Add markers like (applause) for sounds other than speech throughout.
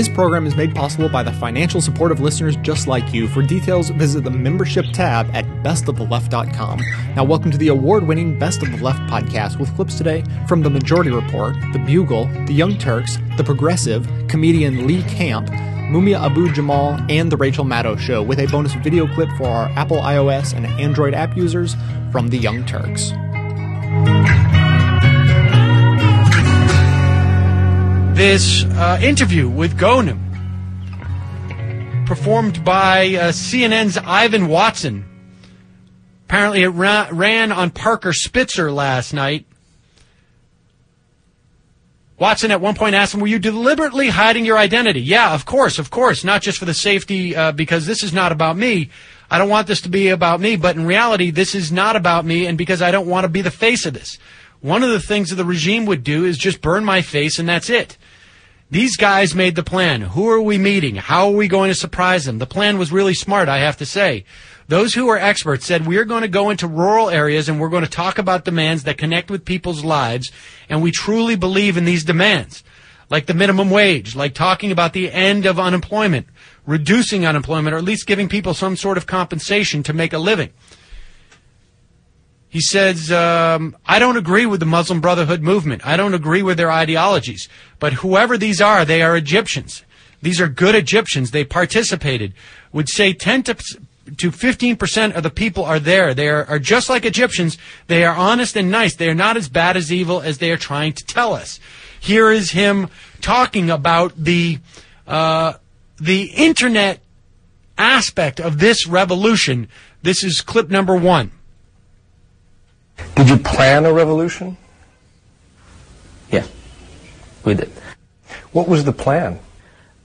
This program is made possible by the financial support of listeners just like you. For details, visit the membership tab at bestoftheleft.com. Now, welcome to the award winning Best of the Left podcast with clips today from The Majority Report, The Bugle, The Young Turks, The Progressive, comedian Lee Camp, Mumia Abu Jamal, and The Rachel Maddow Show, with a bonus video clip for our Apple iOS and Android app users from The Young Turks. This uh, interview with Ghonim, performed by uh, CNN's Ivan Watson. Apparently, it ra- ran on Parker Spitzer last night. Watson at one point asked him, Were you deliberately hiding your identity? Yeah, of course, of course. Not just for the safety, uh, because this is not about me. I don't want this to be about me, but in reality, this is not about me, and because I don't want to be the face of this. One of the things that the regime would do is just burn my face, and that's it. These guys made the plan. Who are we meeting? How are we going to surprise them? The plan was really smart, I have to say. Those who are experts said we're going to go into rural areas and we're going to talk about demands that connect with people's lives, and we truly believe in these demands. Like the minimum wage, like talking about the end of unemployment, reducing unemployment, or at least giving people some sort of compensation to make a living. He says, um, I don't agree with the Muslim Brotherhood movement. I don't agree with their ideologies. But whoever these are, they are Egyptians. These are good Egyptians. They participated. Would say 10 to, to 15% of the people are there. They are, are just like Egyptians. They are honest and nice. They are not as bad as evil as they are trying to tell us. Here is him talking about the, uh, the internet aspect of this revolution. This is clip number one. Did you plan a revolution? Yeah, we did. What was the plan?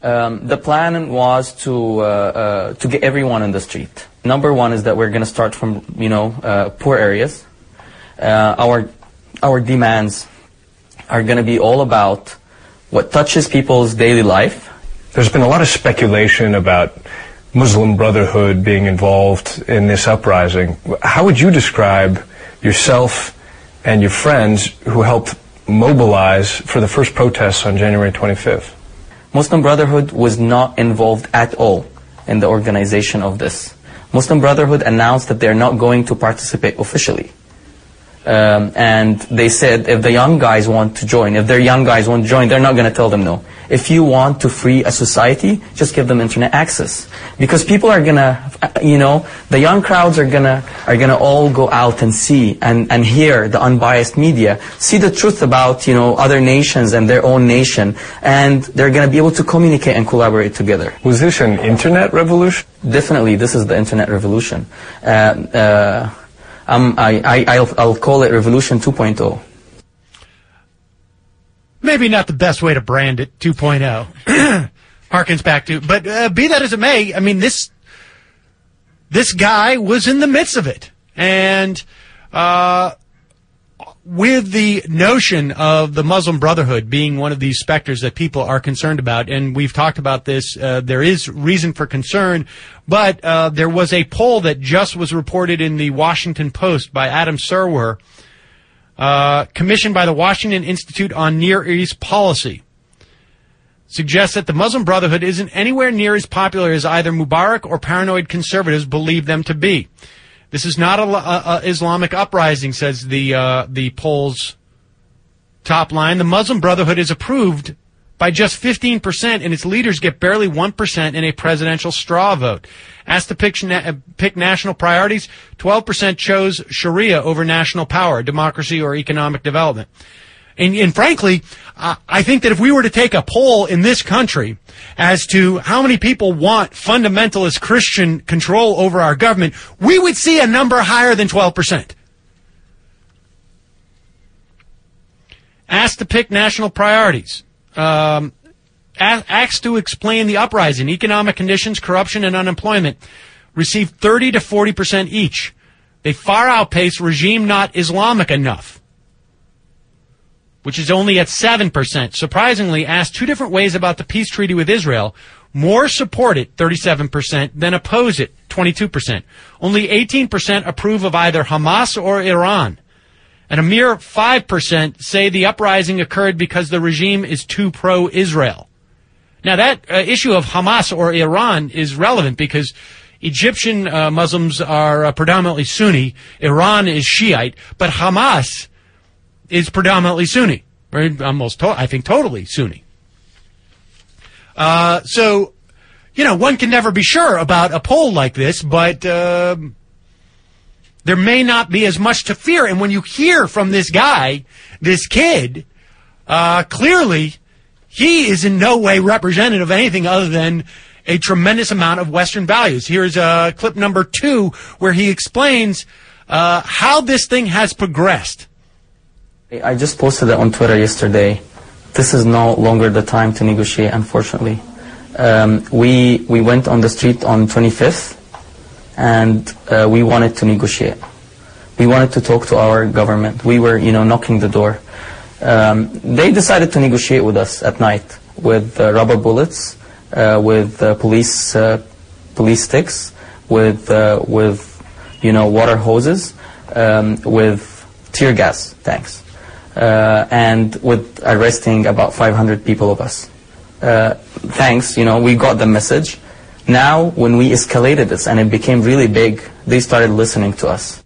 Um, the plan was to uh, uh, to get everyone in the street. Number one is that we're going to start from you know uh, poor areas. Uh, our our demands are going to be all about what touches people's daily life. There's been a lot of speculation about Muslim Brotherhood being involved in this uprising. How would you describe yourself and your friends who helped mobilize for the first protests on January 25th? Muslim Brotherhood was not involved at all in the organization of this. Muslim Brotherhood announced that they're not going to participate officially. Um, and they said if the young guys want to join, if their young guys want to join, they're not going to tell them no. If you want to free a society, just give them internet access. Because people are going to, you know, the young crowds are going to, are going to all go out and see and, and hear the unbiased media, see the truth about, you know, other nations and their own nation, and they're going to be able to communicate and collaborate together. Was this an internet revolution? Definitely, this is the internet revolution. Uh, uh, um, I, I, I'll, I'll call it Revolution 2.0. Maybe not the best way to brand it, 2.0. (clears throat) Harkens back to, but uh, be that as it may, I mean, this, this guy was in the midst of it. And, uh, with the notion of the Muslim Brotherhood being one of these specters that people are concerned about, and we've talked about this, uh, there is reason for concern, but uh, there was a poll that just was reported in the Washington Post by Adam Serwer, uh, commissioned by the Washington Institute on Near East Policy, suggests that the Muslim Brotherhood isn't anywhere near as popular as either Mubarak or paranoid conservatives believe them to be. This is not a, a, a Islamic uprising, says the uh, the poll's top line. The Muslim Brotherhood is approved by just 15%, and its leaders get barely 1% in a presidential straw vote. Asked to pick, pick national priorities, 12% chose Sharia over national power, democracy, or economic development. And, and frankly, I think that if we were to take a poll in this country as to how many people want fundamentalist Christian control over our government, we would see a number higher than 12%. Asked to pick national priorities. Um, asked to explain the uprising, economic conditions, corruption, and unemployment, received 30 to 40% each. They far outpace regime not Islamic enough which is only at 7%, surprisingly asked two different ways about the peace treaty with Israel. More support it, 37%, than oppose it, 22%. Only 18% approve of either Hamas or Iran. And a mere 5% say the uprising occurred because the regime is too pro-Israel. Now that uh, issue of Hamas or Iran is relevant because Egyptian uh, Muslims are uh, predominantly Sunni, Iran is Shiite, but Hamas is predominantly Sunni, or almost to- I think totally Sunni. Uh, so, you know, one can never be sure about a poll like this, but um there may not be as much to fear. And when you hear from this guy, this kid, uh, clearly he is in no way representative of anything other than a tremendous amount of Western values. Here's uh, clip number two where he explains uh, how this thing has progressed. I just posted it on Twitter yesterday. This is no longer the time to negotiate, unfortunately. Um, we we went on the street on 25th, and uh, we wanted to negotiate. We wanted to talk to our government. We were, you know, knocking the door. Um, they decided to negotiate with us at night with uh, rubber bullets, uh, with uh, police uh, police sticks, with uh, with you know water hoses, um, with tear gas tanks, and with arresting about 500 people of us. Uh, thanks, you know, we got the message. Now, when we escalated this and it became really big, they started listening to us.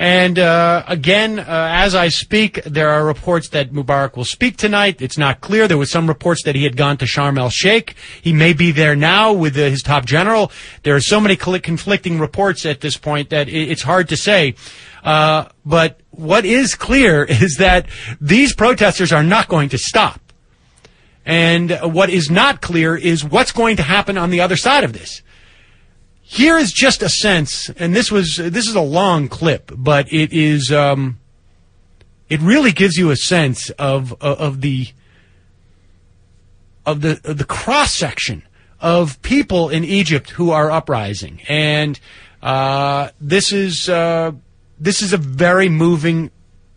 And uh, again, uh, as I speak, there are reports that Mubarak will speak tonight. It's not clear. There was some reports that he had gone to Sharm el Sheikh. He may be there now with uh, his top general. There are so many conflicting reports at this point that it's hard to say. Uh, but what is clear (laughs) is that these protesters are not going to stop. And what is not clear is what's going to happen on the other side of this. Here is just a sense, and this was this is a long clip, but it is um, it really gives you a sense of of, of the of the of the cross section of people in Egypt who are uprising, and uh, this is uh, this is a very moving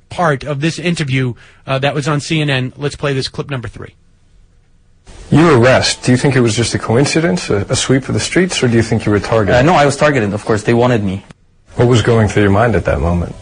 part of this interview uh, that was on CNN. Let's play this clip number three. Your arrest, do you think it was just a coincidence, a, a sweep of the streets, or do you think you were targeted? Uh, no, I was targeted, of course. They wanted me. What was going through your mind at that moment?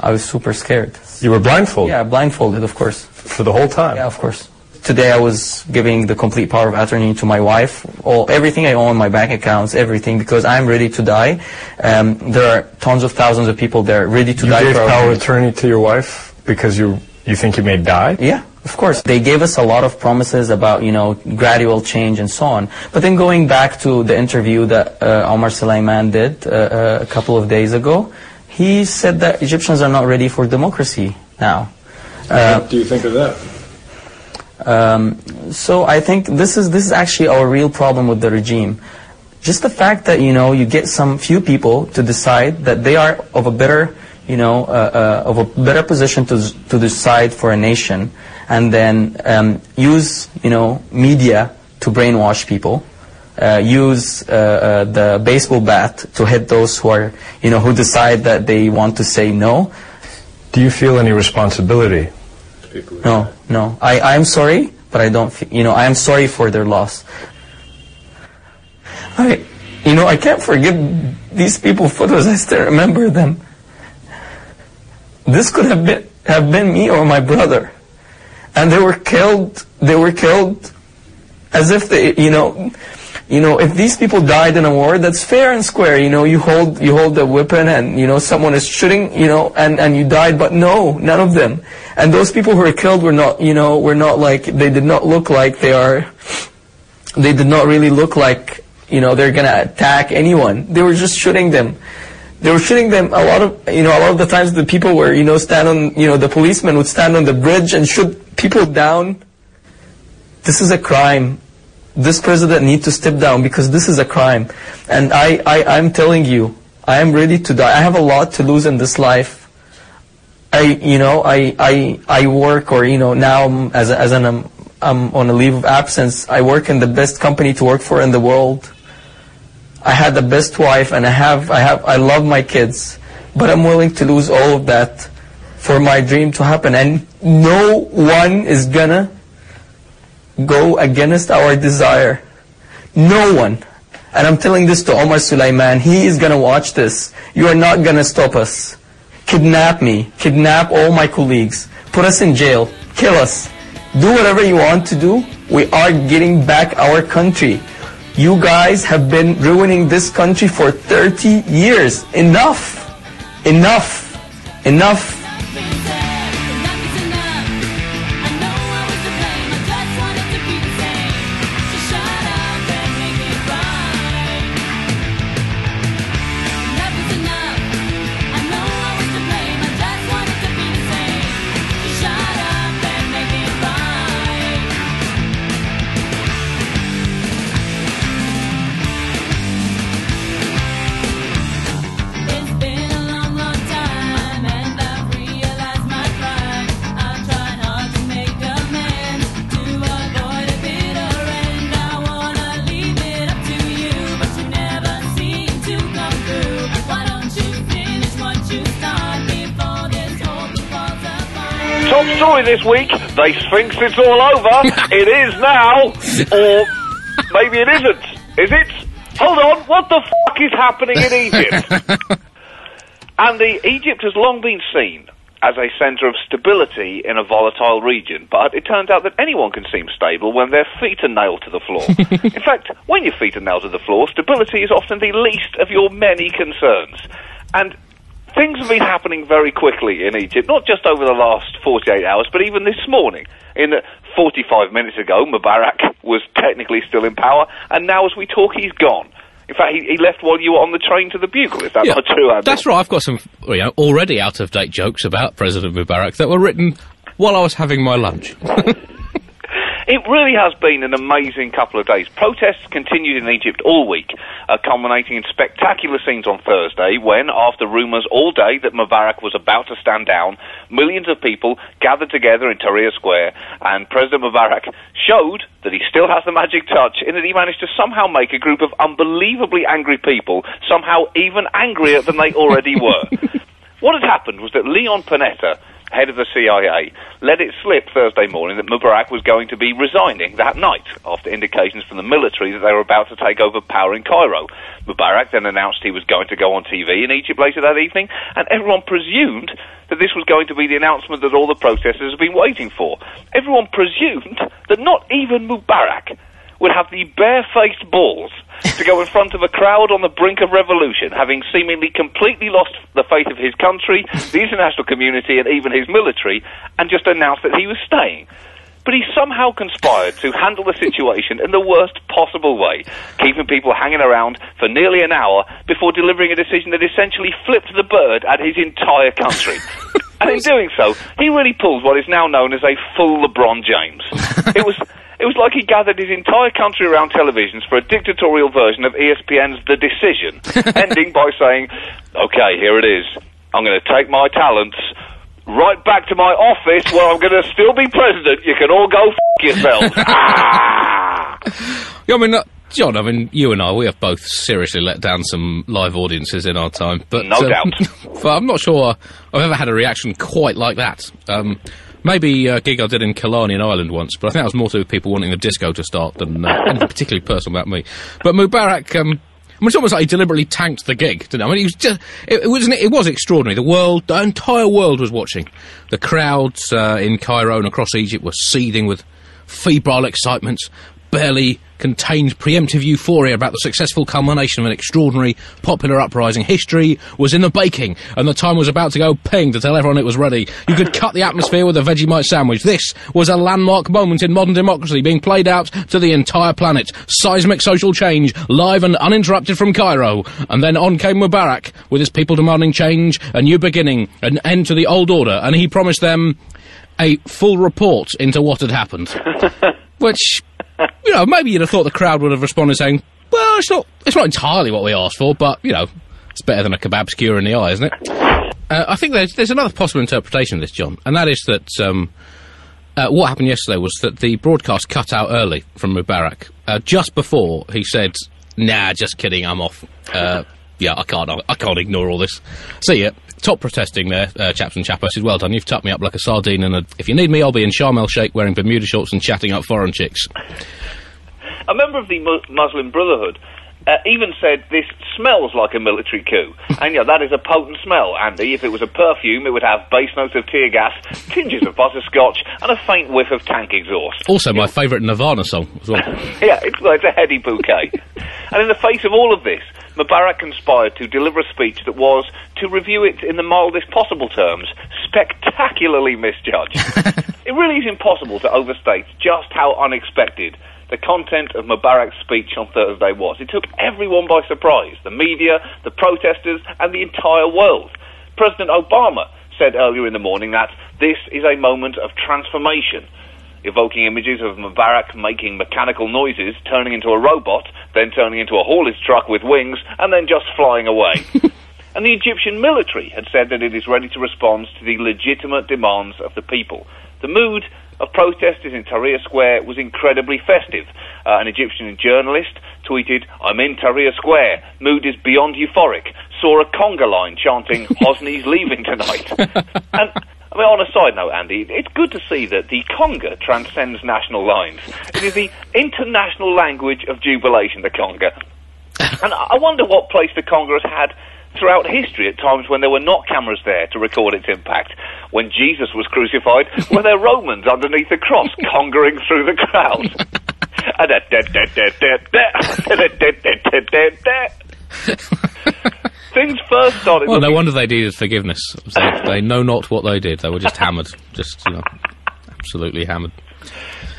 I was super scared. You were blindfolded Yeah, blindfolded, of course. for the whole time. Yeah, of course. Today I was giving the complete power of attorney to my wife, all everything I own, my bank accounts, everything, because I'm ready to die. Um, there are tons of thousands of people there ready to die. You gave for power of attorney to your wife because you you think you may die. Yeah, of course. They gave us a lot of promises about, you know, gradual change and so on. But then going back to the interview that uh, Omar Suleiman did uh, uh, a couple of days ago, he said that Egyptians are not ready for democracy now. Uh, what do you think of that? Um, so I think this is this is actually our real problem with the regime. Just the fact that you know you get some few people to decide that they are of a better you know uh, uh, of a better position to to decide for a nation, and then um, use you know media to brainwash people. Uh, use uh, uh, the baseball bat to hit those who are, you know, who decide that they want to say no. Do you feel any responsibility? No, no. I, I'm sorry, but I don't, fe- you know, I am sorry for their loss. I, you know, I can't forgive these people photos. I still remember them. This could have been, have been me or my brother. And they were killed, they were killed as if they, you know, you know, if these people died in a war, that's fair and square. You know, you hold you hold a weapon and you know someone is shooting, you know, and and you died, but no, none of them. And those people who were killed were not, you know, were not like they did not look like they are. They did not really look like you know they're gonna attack anyone. They were just shooting them. They were shooting them a lot of, you know, a lot of the times the people were, you know, stand on, you know, the policemen would stand on the bridge and shoot people down. This is a crime this president needs to step down because this is a crime. And I, I, I'm telling you, I am ready to die. I have a lot to lose in this life. I, you know, I, I, I work or, you know, now as, as an, um, I'm on a leave of absence. I work in the best company to work for in the world. I had the best wife and I have, I have, I love my kids. But I'm willing to lose all of that for my dream to happen. And no one is gonna go against our desire. No one. And I'm telling this to Omar Sulaiman. He is to watch this. You are not to stop us. Kidnap me. Kidnap all my colleagues. Put us in jail. Kill us. do whatever you want to do. We are getting back our country. You guys have been ruining this country for 30 years. Enough. Enough. Enough. They Sphinx it's all over. (laughs) it is now. Or maybe it isn't. Is it? Hold on. What the fuck is happening in Egypt? (laughs) Andy, Egypt has long been seen as a centre of stability in a volatile region, but it turns out that anyone can seem stable when their feet are nailed to the floor. (laughs) in fact, when your feet are nailed to the floor, stability is often the least of your many concerns. And things have been happening very quickly in Egypt, not just over the last 48 hours, but even this morning. In that 45 minutes ago, Mubarak was technically still in power, and now as we talk, he's gone. In fact, he, he left while you were on the train to the Bugle. Is that Yeah, not true, Andy? That's right. I've got some you know, already out of date jokes about President Mubarak that were written while I was having my lunch. (laughs) It really has been an amazing couple of days. Protests continued in Egypt all week, uh, culminating in spectacular scenes on Thursday when, after rumours all day that Mubarak was about to stand down, millions of people gathered together in Tahrir Square and President Mubarak showed that he still has the magic touch in that he managed to somehow make a group of unbelievably angry people somehow even angrier than they already were. (laughs) What had happened was that Leon Panetta, head of the CIA, let it slip Thursday morning that Mubarak was going to be resigning that night after indications from the military that they were about to take over power in Cairo. Mubarak then announced he was going to go on TV in Egypt later that evening, and everyone presumed that this was going to be the announcement that all the protesters had been waiting for. Everyone presumed that not even Mubarak would have the barefaced balls (laughs) to go in front of a crowd on the brink of revolution, having seemingly completely lost the faith of his country, the international community, and even his military, and just announced that he was staying. But he somehow conspired to handle the situation in the worst possible way, keeping people hanging around for nearly an hour before delivering a decision that essentially flipped the bird at his entire country. (laughs) and in doing so, he really pulled what is now known as a full LeBron James. It was it was like he gathered his entire country around televisions for a dictatorial version of ESPN's The Decision, (laughs) ending by saying, "Okay, here it is. I'm going to take my talents." Right back to my office where I'm going to still be president. You can all go f yourselves. (laughs) ah! Yeah, I mean, uh, John, I mean, you and I, we have both seriously let down some live audiences in our time. But, No um, doubt. (laughs) but I'm not sure I've ever had a reaction quite like that. Um, maybe a gig I did in Killarney in Ireland once, but I think that was more to do with people wanting the disco to start than uh, (laughs) anything particularly personal about me. But Mubarak, um, I mean, it's almost like he deliberately tanked the gig, didn't it? I mean, it was just, it, it was, it was extraordinary. The world, the entire world was watching. The crowds uh, in Cairo and across Egypt were seething with febrile excitement, barely contained preemptive euphoria about the successful culmination of an extraordinary popular uprising. History was in the baking, and the time was about to go ping to tell everyone it was ready. You could cut the atmosphere with a Vegemite sandwich. This was a landmark moment in modern democracy being played out to the entire planet. Seismic social change, live and uninterrupted from Cairo. And then on came Mubarak, with his people demanding change, a new beginning, an end to the old order, and he promised them a full report into what had happened. (laughs) Which, you know, maybe you'd have thought the crowd would have responded saying, well, it's not, it's not entirely what we asked for, but, you know, it's better than a kebab skewer in the eye, isn't it? Uh, I think there's, there's another possible interpretation of this, John, and that is that um, uh, what happened yesterday was that the broadcast cut out early from Mubarak uh, just before he said, "Nah, just kidding, I'm off." Uh, yeah, I can't, I can't ignore all this. See ya. Top protesting there, uh, chaps and chappasses. Well done. You've tucked me up like a sardine, and a, if you need me, I'll be in Sharm el Sheikh wearing Bermuda shorts and chatting up foreign chicks. A member of the Mu- Muslim Brotherhood uh, even said this smells like a military coup. And yeah, that is a potent smell, Andy. If it was a perfume, it would have bass notes of tear gas, tinges of butterscotch, and a faint whiff of tank exhaust. Also, my favourite Nirvana song as well. (laughs) yeah, it's, it's a heady bouquet. and in the face of all of this, Mubarak conspired to deliver a speech that was, to review it in the mildest possible terms, spectacularly misjudged. (laughs) it really is impossible to overstate just how unexpected the content of Mubarak's speech on Thursday was. It took everyone by surprise the media, the protesters, and the entire world. President Obama said earlier in the morning that this is a moment of transformation evoking images of Mubarak making mechanical noises, turning into a robot, then turning into a haulage truck with wings, and then just flying away. (laughs) and the Egyptian military had said that it is ready to respond to the legitimate demands of the people. The mood of protesters in Tahrir Square was incredibly festive. Uh, an Egyptian journalist tweeted, I'm in Tahrir Square. Mood is beyond euphoric. Saw a conga line chanting, (laughs) Hosni's leaving tonight. (laughs) and I mean, on a side note, Andy, it's good to see that the conga transcends national lines. It is the international language of jubilation, the conga. (laughs) And I wonder what place the conga has had throughout history at times when there were not cameras there to record its impact. When Jesus was crucified, were there (laughs) Romans underneath the cross congering through the crowd? (laughs) (laughs) Things first started. Well, no wonder they needed forgiveness. Like they know not what they did. They were just hammered. Just, you know, absolutely hammered.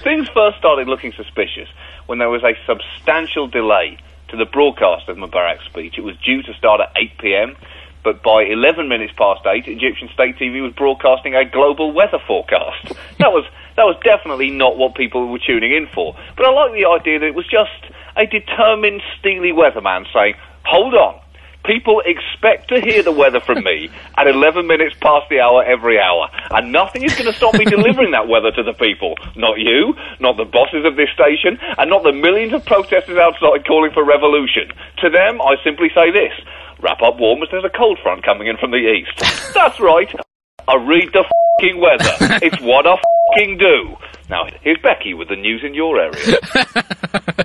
Things first started looking suspicious when there was a substantial delay to the broadcast of Mubarak's speech. It was due to start at 8 p.m., but by 11 minutes past 8, Egyptian state TV was broadcasting a global weather forecast. (laughs) That was that was definitely not what people were tuning in for. But I like the idea that it was just a determined, steely weatherman saying, "Hold on." People expect to hear the weather from me (laughs) at 11 minutes past the hour every hour. And nothing is going to stop me delivering that weather to the people. Not you, not the bosses of this station, and not the millions of protesters outside calling for revolution. To them, I simply say this. Wrap up warm as there's a cold front coming in from the east. (laughs) That's right. I read the fing weather. It's what I fing do. Now, here's Becky with the news in your area.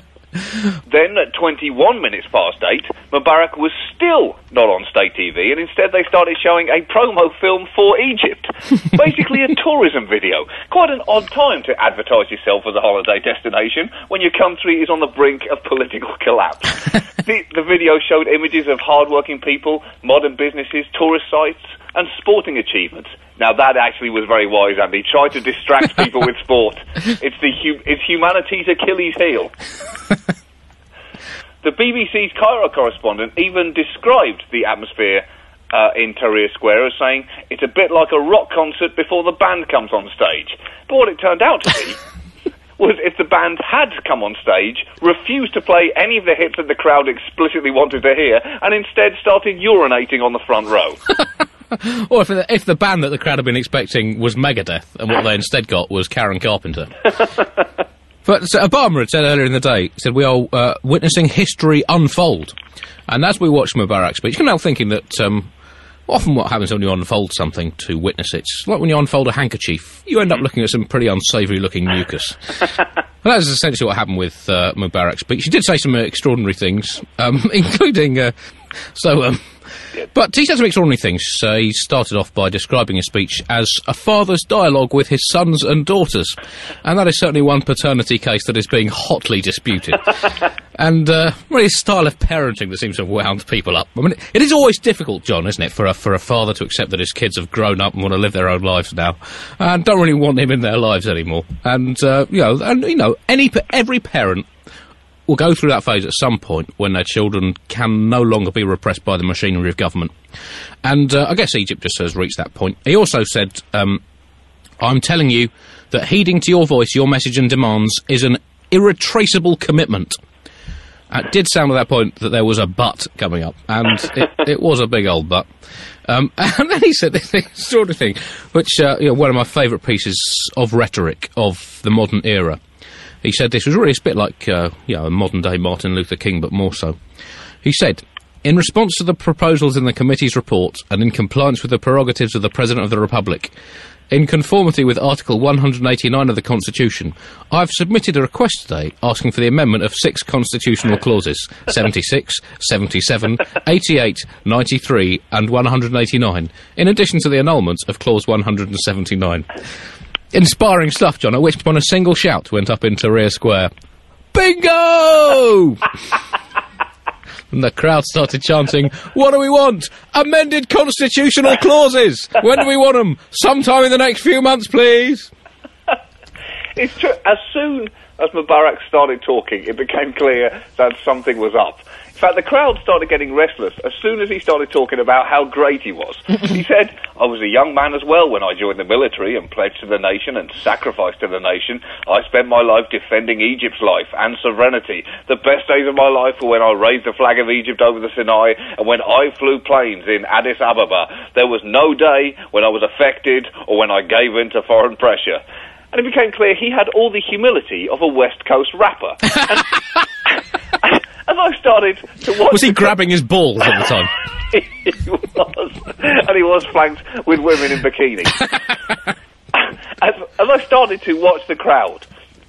(laughs) (laughs) Then, at 21 minutes past 8, Mubarak was still not on state TV, and instead they started showing a promo film for Egypt. (laughs) Basically, a tourism video. Quite an odd time to advertise yourself as a holiday destination when your country is on the brink of political (laughs) collapse. the, the video showed images of hardworking people, modern businesses, tourist sites, and sporting achievements. Now that actually was very wise, Andy. Try to distract people with sport. (laughs) It's the hu- it's humanity's Achilles heel. (laughs) The BBC's Cairo correspondent even described the atmosphere uh, in Tahrir Square as saying it's a bit like a rock concert before the band comes on stage. But what it turned out to be (laughs) was if the band had come on stage, refused to play any of the hits that the crowd explicitly wanted to hear, and instead started urinating on the front row. (laughs) Or if the, if the band that the crowd had been expecting was Megadeth, and what they instead got was Karen Carpenter. (laughs) but so Obama had said earlier in the day, he said, we are uh, witnessing history unfold. And as we watch Mubarak's speech, you can now thinking that um, often what happens when you unfold something to witness it, it's like when you unfold a handkerchief, you end up looking at some pretty unsavoury looking mucus. (laughs) Well, that is essentially what happened with uh, Mubarak's speech. He did say some extraordinary things, um, including uh, so. Um, but he said some extraordinary things. Uh, he started off by describing his speech as a father's dialogue with his sons and daughters, and that is certainly one paternity case that is being hotly disputed. (laughs) and uh, really, his style of parenting that seems to have wound people up. I mean, it is always difficult, John, isn't it, for a for a father to accept that his kids have grown up and want to live their own lives now, and don't really want him in their lives anymore. And uh, you know, and you know, any every parent will go through that phase at some point when their children can no longer be repressed by the machinery of government. And uh, I guess Egypt just has reached that point. He also said, um, I'm telling you that heeding to your voice, your message and demands is an irretraceable commitment. It did sound at that point that there was a but coming up, and (laughs) it, it was a big old but. Um, (laughs) and then he said this extraordinary thing, which uh, you know, one of my favourite pieces of rhetoric of the modern era. He said this was really a bit like uh, you know, a modern day Martin Luther King, but more so. He said, in response to the proposals in the committee's report and in compliance with the prerogatives of the President of the Republic, In conformity with Article 189 of the Constitution, I've submitted a request today asking for the amendment of six constitutional clauses 76, 77, 88, 93, and 189, in addition to the annulment of Clause 179. Inspiring stuff, John, at which point a single shout went up into Tahrir Square. Bingo! (laughs) And the crowd started chanting, What do we want? Amended constitutional clauses! When do we want them? Sometime in the next few months, please! (laughs) It's true. As soon as Mubarak started talking, it became clear that something was up. In fact, the crowd started getting restless as soon as he started talking about how great he was. (laughs) he said, I was a young man as well when I joined the military and pledged to the nation and sacrificed to the nation. I spent my life defending Egypt's life and sovereignty. The best days of my life were when I raised the flag of Egypt over the Sinai and when I flew planes in Addis Ababa. There was no day when I was affected or when I gave in to foreign pressure. And it became clear he had all the humility of a West Coast rapper. And, (laughs) (laughs) as I started to watch... Was he grabbing his balls at the time? (laughs) he was, and he was flanked with women in bikinis. (laughs) as, as I started to watch the crowd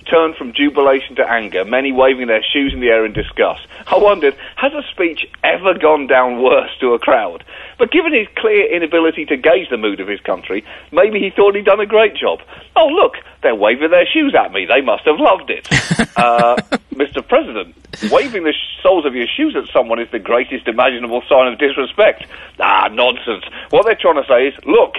turn from jubilation to anger, many waving their shoes in the air in disgust, I wondered, has a speech ever gone down worse to a crowd? But given his clear inability to gauge the mood of his country, maybe he thought he'd done a great job. Oh, look, they're waving their shoes at me. They must have loved it. (laughs) uh, Mr. President, waving the sh- soles of your shoes at someone is the greatest imaginable sign of disrespect. Ah, nonsense. What they're trying to say is, look,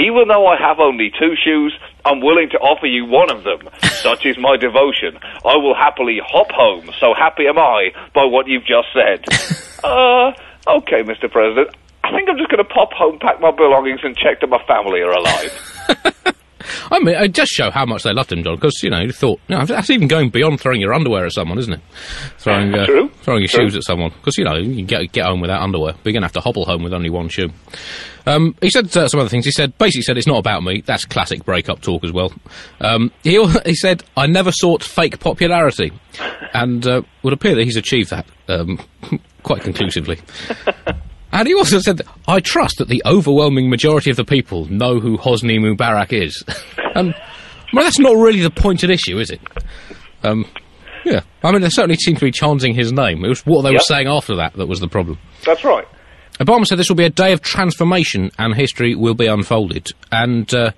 even though I have only two shoes, I'm willing to offer you one of them. (laughs) Such is my devotion. I will happily hop home, so happy am I by what you've just said. (laughs) uh, okay, Mr. President. I think I'm just going to pop home, pack my belongings, and check that my family are alive. (laughs) I mean, it does show how much they loved him, John, because, you know, you thought, you know, that's even going beyond throwing your underwear at someone, isn't it? Throwing, uh, True. throwing your True. shoes at someone. Because, you know, you can get, get home without underwear, but you're going to have to hobble home with only one shoe. Um, he said uh, some other things. He said, basically said, it's not about me. That's classic breakup talk as well. Um, he, (laughs) he said, I never sought fake popularity. And uh, would appear that he's achieved that um, (laughs) quite conclusively. (laughs) And he also said, I trust that the overwhelming majority of the people know who Hosni Mubarak is. (laughs) and, well, that's not really the point at issue, is it? Um, yeah. I mean, they certainly seem to be chanting his name. It was what they were Yep. saying after that that was the problem. That's right. Obama said this will be a day of transformation and history will be unfolded. And, uh,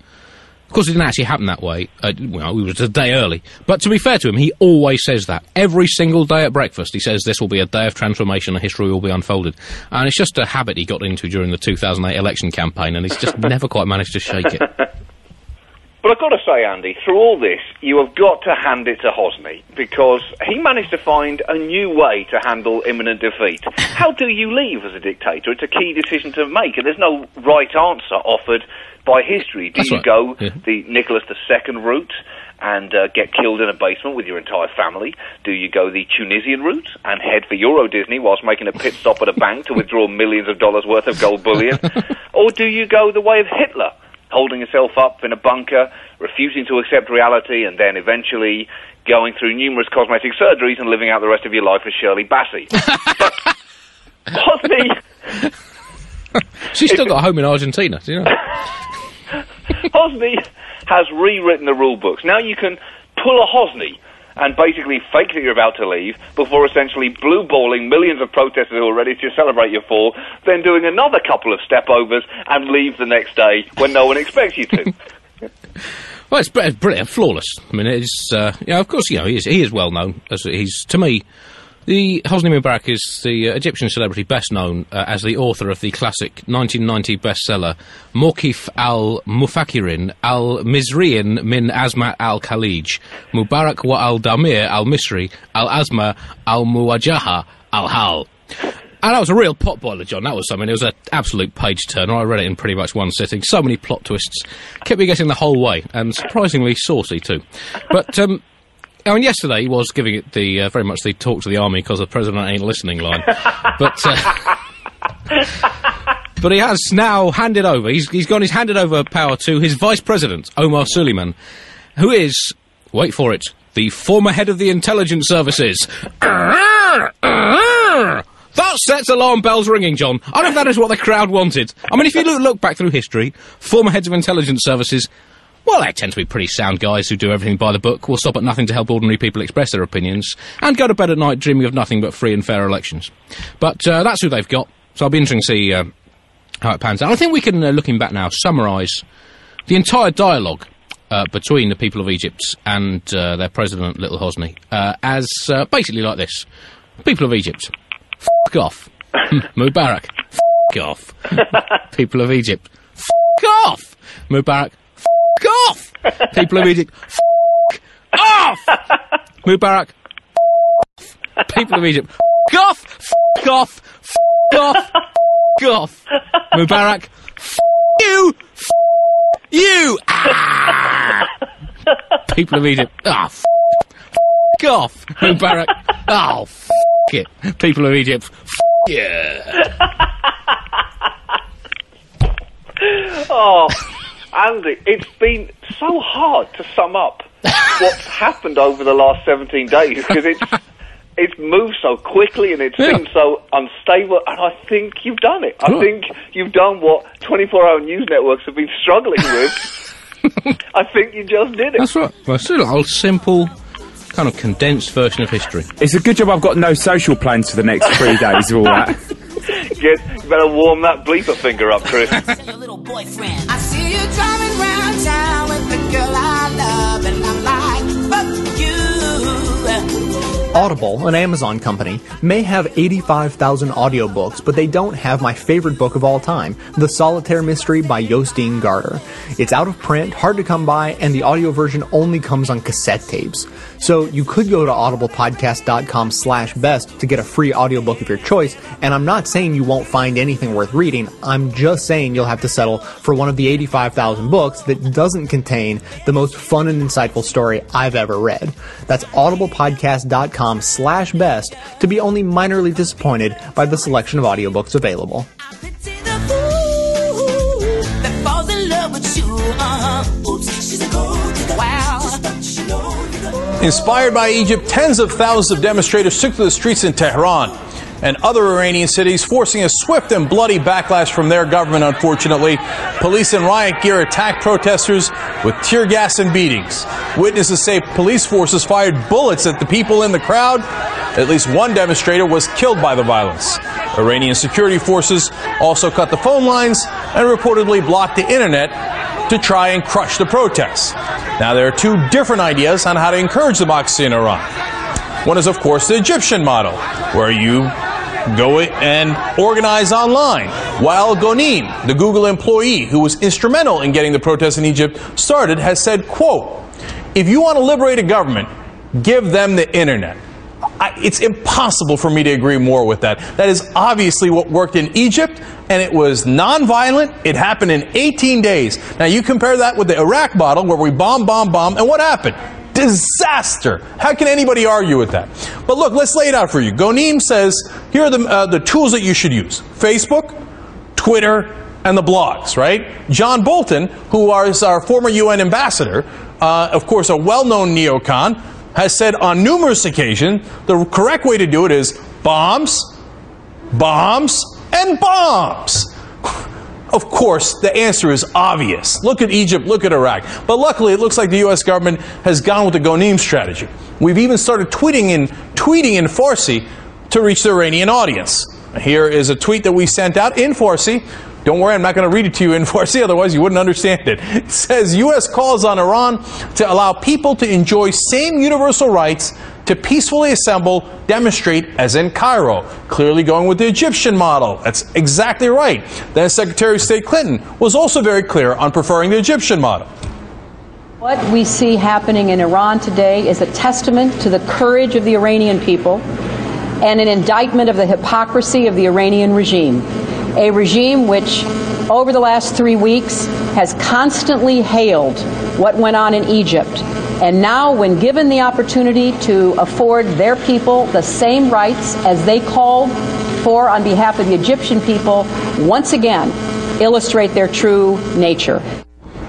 of course, it didn't actually happen that way. Uh, well, it was a day early. But to be fair to him, he always says that. Every single day at breakfast, he says this will be a day of transformation and history will be unfolded. And it's just a habit he got into during the 2008 election campaign, and he's just (laughs) never quite managed to shake it. But I've got to say, Andy, through all this, you have got to hand it to Hosni because he managed to find a new way to handle imminent defeat. How do you leave as a dictator? It's a key decision to make, and there's no right answer offered by history. Do That's you right, go yeah. the Nicholas II route and uh, get killed in a basement with your entire family? Do you go the Tunisian route and head for Euro Disney whilst making a pit stop at a bank to withdraw millions of dollars worth of gold bullion? (laughs) or do you go the way of Hitler? Holding yourself up in a bunker, refusing to accept reality, and then eventually going through numerous cosmetic surgeries and living out the rest of your life as Shirley Bassey. Hosni, (laughs) She's still got a home in Argentina, do you know? (laughs) Hosni has rewritten the rule books. Now you can pull a Hosni and basically fake that you're about to leave before essentially blue balling millions of protesters who are ready to celebrate your fall, then doing another couple of step overs and leave the next day when no one expects you to. (laughs) Well, it's br- brilliant, flawless. I mean, it's uh, yeah. Of course, you know he is. He is well known as he's to me. The Hosni Mubarak is the uh, Egyptian celebrity best known uh, as the author of the classic 1990 bestseller Mawqif al-Mufakirin al-Mizriin min Azma al-Khalij Mubarak wa al-Damir al-Misri al-Azma al-Muwajaha al-Hal. And that was a real potboiler, John. That was something. It was an absolute page turner. I read it in pretty much one sitting. So many plot twists. Kept me getting the whole way, and surprisingly saucy too. But um, I mean, yesterday he was giving it the uh, very much the talk to the army because the president ain't listening line. (laughs) but uh, but he has now handed over. He's he's gone. He's handed over power to his vice president Omar Suleiman, who is wait for it the former head of the intelligence services. That sets alarm bells ringing, John. I think that is what the crowd wanted. I mean, if you look, look back through history, former heads of intelligence services, well, they tend to be pretty sound guys who do everything by the book, will stop at nothing to help ordinary people express their opinions, and go to bed at night dreaming of nothing but free and fair elections. But uh, that's who they've got, so I'll be interesting to see uh, how it pans out. I think we can, uh, looking back now, summarise the entire dialogue uh, between the people of Egypt and uh, their president, Little Hosni, uh, as uh, basically like this. People of Egypt, f off. (laughs) Mubarak, f off. (laughs) people of Egypt, f off. Mubarak, f off. (laughs) People of Egypt, f off. Mubarak, People of Egypt, f off, f off, f off, f off. Mubarak, f you, f you. Ah! People of Egypt, ah, f off. Mubarak, oh, f it. People of Egypt, f yeah. Oh, Andy, it's been so hard to sum up (laughs) what's happened over the last 17 days because it's (laughs) it's moved so quickly and it's Yeah. been so unstable. And I think you've done it. I think you've done what 24-hour news networks have been struggling with. (laughs) I think you just did it. That's right. Well, it's a whole simple, kind of condensed version of history. It's a good job I've got no social plans for the next three days of all that. (laughs) Get, you better warm that bleeper finger up, Chris. (laughs) your little boyfriend. I see you driving round town with the girl I love, and I'm like, fuck you. Audible, an Amazon company, may have 85,000 audiobooks, but they don't have my favorite book of all time, The Solitaire Mystery by Jostein Gaarder. It's out of print, hard to come by, and the audio version only comes on cassette tapes. So you could go to audiblepodcast.com slash best to get a free audiobook of your choice, and I'm not saying you won't find anything worth reading, I'm just saying you'll have to settle for one of the 85,000 books that doesn't contain the most fun and insightful story I've ever read. That's audiblepodcast.com slash best to be only minorly disappointed by the selection of audiobooks available. Inspired by Egypt, tens of thousands of demonstrators took to the streets in Tehran and other Iranian cities, forcing a swift and bloody backlash from their government, unfortunately. Police in riot gear attacked protesters with tear gas and beatings. Witnesses say police forces fired bullets at the people in the crowd. At least one demonstrator was killed by the violence. Iranian security forces also cut the phone lines and reportedly blocked the internet to try and crush the protests. Now, there are two different ideas on how to encourage democracy in Iran. One is, of course, the Egyptian model, where you go and organize online. Wael Ghonim, the Google employee who was instrumental in getting the protests in Egypt started, has said, quote, if you want to liberate a government, give them the internet. I, it's impossible for me to agree more with that. That is obviously what worked in Egypt, and it was nonviolent. It happened in 18 days. Now you compare that with the Iraq model, where we bomb, bomb, bomb, and what happened? Disaster. How can anybody argue with that? But look, let's lay it out for you. Ghonim says here are the, uh, the tools that you should use Facebook, Twitter, and the blogs, right? John Bolton, who is our former UN ambassador, uh, of course, a well known neocon, has said on numerous occasions the correct way to do it is bombs, bombs, and bombs. Of course, the answer is obvious. Look at Egypt, look at Iraq. But luckily, it looks like the U.S. government has gone with the Ghonim strategy. We've even started tweeting in, tweeting in Farsi to reach the Iranian audience. Here is a tweet that we sent out in Farsi. Don't worry, I'm not going to read it to you in (laughs) Farsi, otherwise you wouldn't understand it. It says, U.S. calls on Iran to allow people to enjoy same universal rights to peacefully assemble, demonstrate, as in Cairo. Clearly going with the Egyptian model. That's exactly right. Then Secretary of State Clinton was also very clear on preferring the Egyptian model. What we see happening in Iran today is a testament to the courage of the Iranian people and an indictment of the hypocrisy of the Iranian regime. A regime which, over the last three weeks, has constantly hailed what went on in Egypt. And now, when given the opportunity to afford their people the same rights as they called for on behalf of the Egyptian people, once again illustrate their true nature.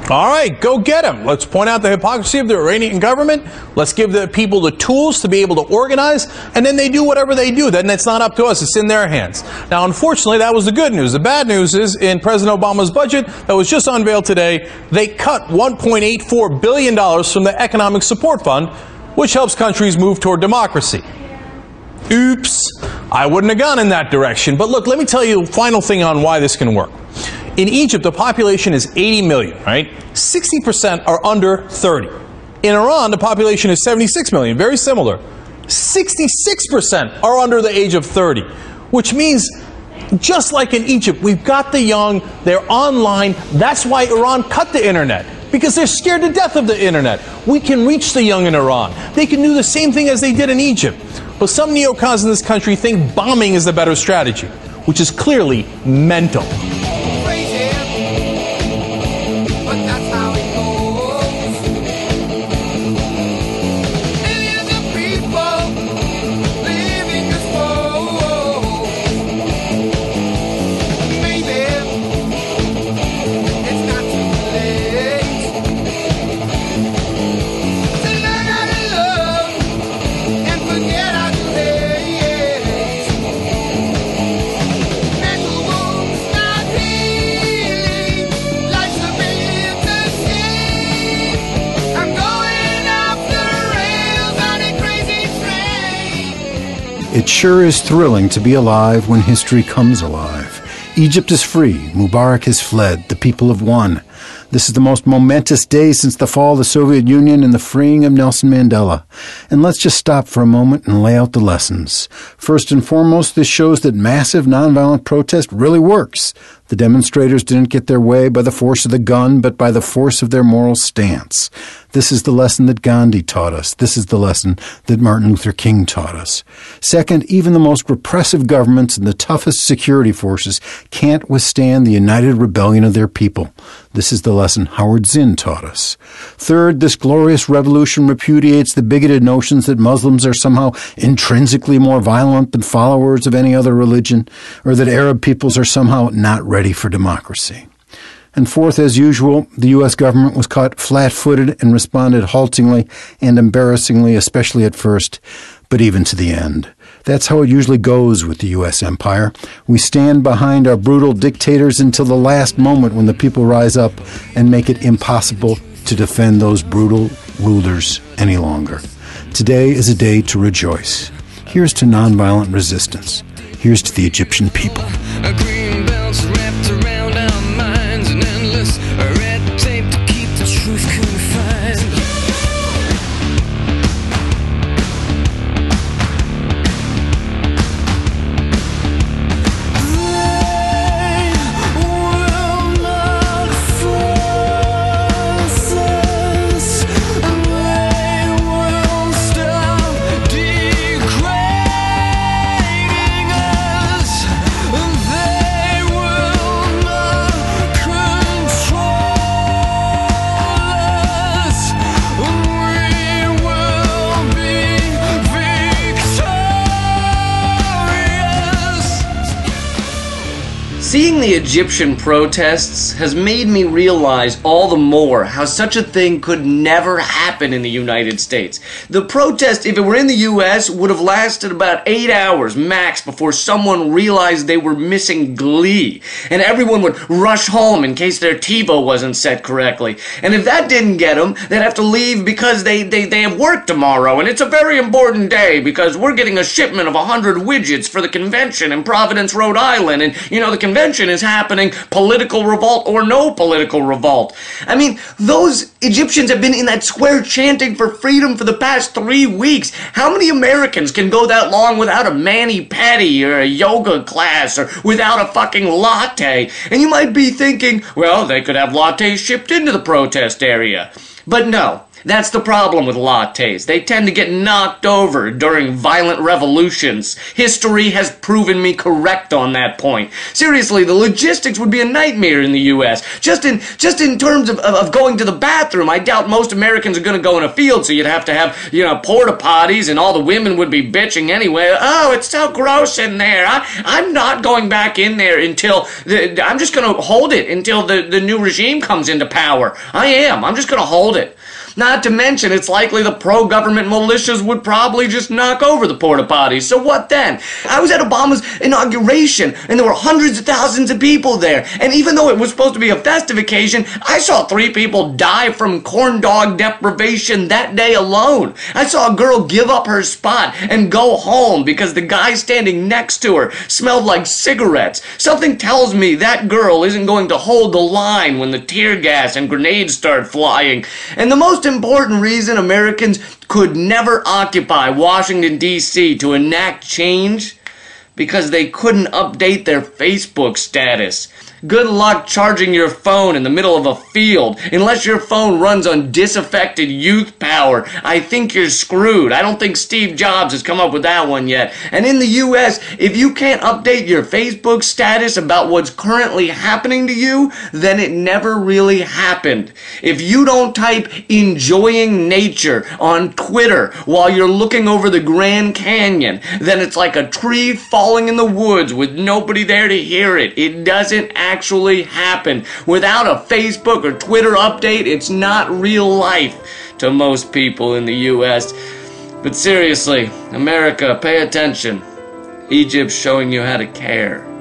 All right, go get them. Let's point out the hypocrisy of the Iranian government. Let's give the people the tools to be able to organize, and then they do whatever they do. Then it's not up to us, it's in their hands. Now, unfortunately, that was the good news. The bad news is in President Obama's budget that was just unveiled today, they cut $1.84 billion from the Economic Support Fund, which helps countries move toward democracy. Oops, I wouldn't have gone in that direction. But look, let me tell you final thing on why this can work. In Egypt, the population is 80 million, right? 60% are under 30. In Iran, the population is 76 million, very similar. 66% are under the age of 30, which means just like in Egypt, we've got the young, they're online. That's why Iran cut the internet. Because they're scared to death of the internet. We can reach the young in Iran. They can do the same thing as they did in Egypt. But some neocons in this country think bombing is the better strategy, which is clearly mental. It sure is thrilling to be alive when history comes alive. Egypt is free. Mubarak has fled. The people have won. This is the most momentous day since the fall of the Soviet Union and the freeing of Nelson Mandela. And let's just stop for a moment and lay out the lessons. First and foremost, this shows that massive nonviolent protest really works. The demonstrators didn't get their way by the force of the gun, but by the force of their moral stance. This is the lesson that Gandhi taught us. This is the lesson that Martin Luther King taught us. Second, even the most repressive governments and the toughest security forces can't withstand the united rebellion of their people. This is the lesson Howard Zinn taught us. Third, this glorious revolution repudiates the bigoted notions that Muslims are somehow intrinsically more violent than followers of any other religion, or that Arab peoples are somehow not ready for democracy. And fourth, as usual, the U.S. government was caught flat footed and responded haltingly and embarrassingly, especially at first, but even to the end. That's how it usually goes with the U.S. empire. We stand behind our brutal dictators until the last moment when the people rise up and make it impossible to defend those brutal rulers any longer. Today is a day to rejoice. Here's to nonviolent resistance. Here's to the Egyptian people. The Egyptian protests has made me realize all the more how such a thing could never happen in the United States. The protest, if it were in the US, would have lasted about eight hours max before someone realized they were missing Glee. And everyone would rush home in case their TiVo wasn't set correctly. And if that didn't get them, they'd have to leave because they, they, they have work tomorrow. And it's a very important day because we're getting a shipment of 100 widgets for the convention in Providence, Rhode Island. And, you know, the convention is happening, political revolt or no political revolt. I mean, those Egyptians have been in that square chanting for freedom for the past three weeks. How many Americans can go that long without a mani pedi or a yoga class or without a fucking latte? And you might be thinking, well, they could have lattes shipped into the protest area. But no. That's the problem with lattes. They tend to get knocked over during violent revolutions. History has proven me correct on that point. Seriously, the logistics would be a nightmare in the U.S. Just in just in terms of, of, of going to the bathroom, I doubt most Americans are going to go in a field, so you'd have to have you know porta potties, and all the women would be bitching anyway. Oh, it's so gross in there. I, I'm not going back in there until the, I'm just going to hold it until the, the new regime comes into power. I am. I'm just going to hold it. Not to mention, it's likely the pro government militias would probably just knock over the porta potties. So what then? I was at Obama's inauguration, and there were hundreds of thousands of people there. And even though it was supposed to be a festive occasion, I saw three people die from corn dog deprivation that day alone. I saw a girl give up her spot and go home because the guy standing next to her smelled like cigarettes. Something tells me that girl isn't going to hold the line when the tear gas and grenades start flying. And the most important reason Americans could never occupy Washington, D.C. to enact change because they couldn't update their Facebook status. Good luck charging your phone in the middle of a field. Unless your phone runs on disaffected youth power, I think you're screwed. I don't think Steve Jobs has come up with that one yet. And in the US, if you can't update your Facebook status about what's currently happening to you, then it never really happened. If you don't type enjoying nature on Twitter while you're looking over the Grand Canyon, then it's like a tree falling in the woods with nobody there to hear it. It doesn't actually happen. Without a Facebook or Twitter update, it's not real life to most people in the US. But seriously, America, pay attention. Egypt's showing you how to care.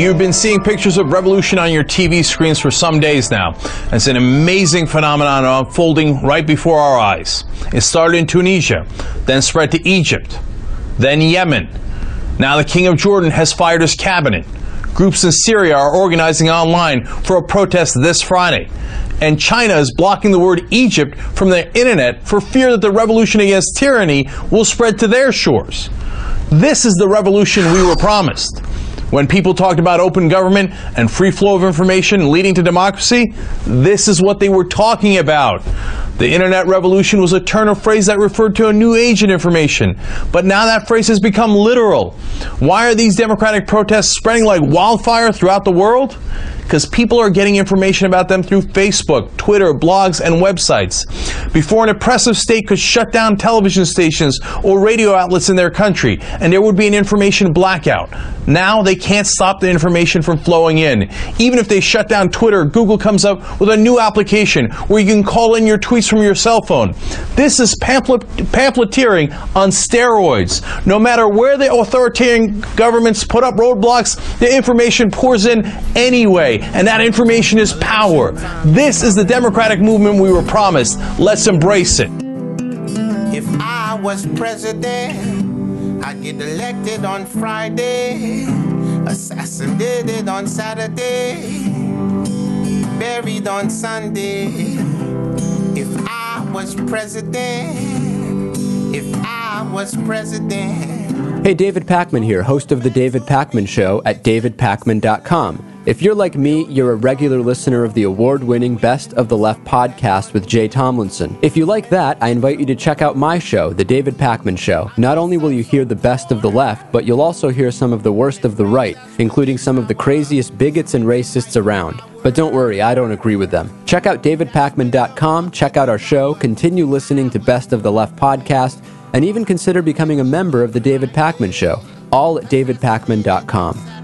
You've been seeing pictures of revolution on your TV screens for some days now. It's an amazing phenomenon unfolding right before our eyes. It started in Tunisia, then spread to Egypt, then Yemen. Now the King of Jordan has fired his cabinet. Groups in Syria are organizing online for a protest this Friday. And China is blocking the word Egypt from their internet for fear that the revolution against tyranny will spread to their shores. This is the revolution we were promised. When people talked about open government and free flow of information leading to democracy, this is what they were talking about. The internet revolution was a turn of phrase that referred to a new age in information, but now that phrase has become literal. Why are these democratic protests spreading like wildfire throughout the world? Because people are getting information about them through Facebook, Twitter, blogs, and websites. Before an oppressive state could shut down television stations or radio outlets in their country, and there would be an information blackout. Now they can't stop the information from flowing in. Even if they shut down Twitter, Google comes up with a new application where you can call in your tweets from your cell phone. This is pamphlet- pamphleteering on steroids. No matter where the authoritarian governments put up roadblocks, the information pours in anyway, and that information is power. This is the democratic movement we were promised. Let's embrace it. If I was president, I'd get elected on Friday, assassinated on Saturday, buried on Sunday. If I was president, if I was president. Hey, David Pakman here, host of The David Pakman Show at davidpakman.com. If you're like me, you're a regular listener of the award winning Best of the Left podcast with Jay Tomlinson. If you like that, I invite you to check out my show, The David Pakman Show. Not only will you hear the best of the left, but you'll also hear some of the worst of the right, including some of the craziest bigots and racists around. But don't worry, I don't agree with them. Check out davidpakman.com, check out our show, continue listening to Best of the Left podcast, and even consider becoming a member of The David Pakman Show, all at davidpakman.com.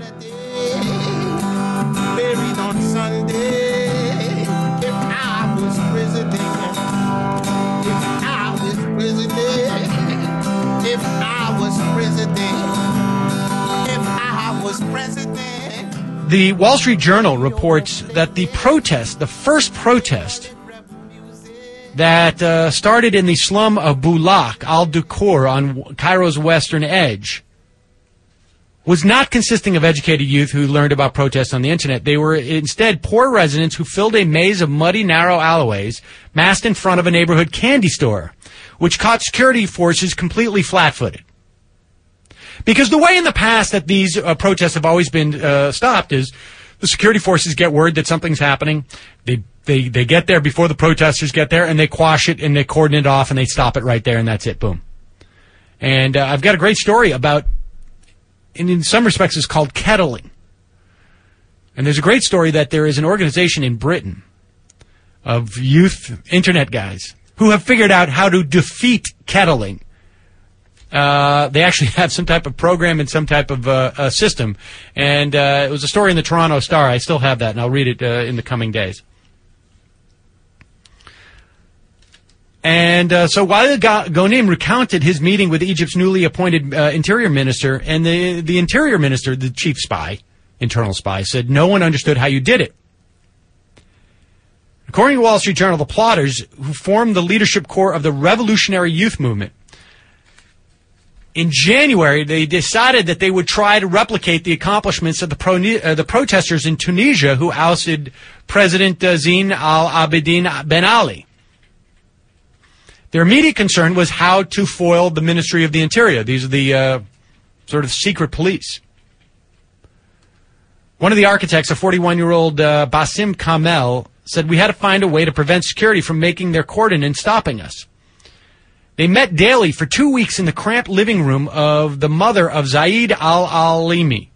The Wall Street Journal reports that the protest, the first protest that uh, started in the slum of Bulak al Dukur on Cairo's western edge was not consisting of educated youth who learned about protests on the internet. They were instead poor residents who filled a maze of muddy, narrow alleyways massed in front of a neighborhood candy store, which caught security forces completely flat-footed. Because the way in the past that these uh, protests have always been uh, stopped is the security forces get word that something's happening. They, they, they get there before the protesters get there and they quash it and they cordon it off and they stop it right there and that's it. Boom. And uh, I've got a great story about, and in some respects it's called kettling. And there's a great story that there is an organization in Britain of youth internet guys who have figured out how to defeat kettling. Uh, they actually (laughs) have some type of program and some type of uh, system. And uh, it was a story in the Toronto Star. I still have that, and I'll read it uh, in the coming days. And uh, so while Ghonim recounted his meeting with Egypt's newly appointed uh, interior minister, and the, the interior minister, the chief spy, internal spy, said no one understood how you did it. According to Wall Street Journal, the plotters who formed the leadership core of the revolutionary youth movement in January, they decided that they would try to replicate the accomplishments of the, pro- uh, the protesters in Tunisia who ousted President uh, Zine al Abidine Ben Ali. Their immediate concern was how to foil the Ministry of the Interior. These are the uh, sort of secret police. One of the architects, a 41 year old uh, Basim Kamel, said we had to find a way to prevent security from making their cordon and stopping us. They met daily for two weeks in the cramped living room of the mother of Zaid al Alimi.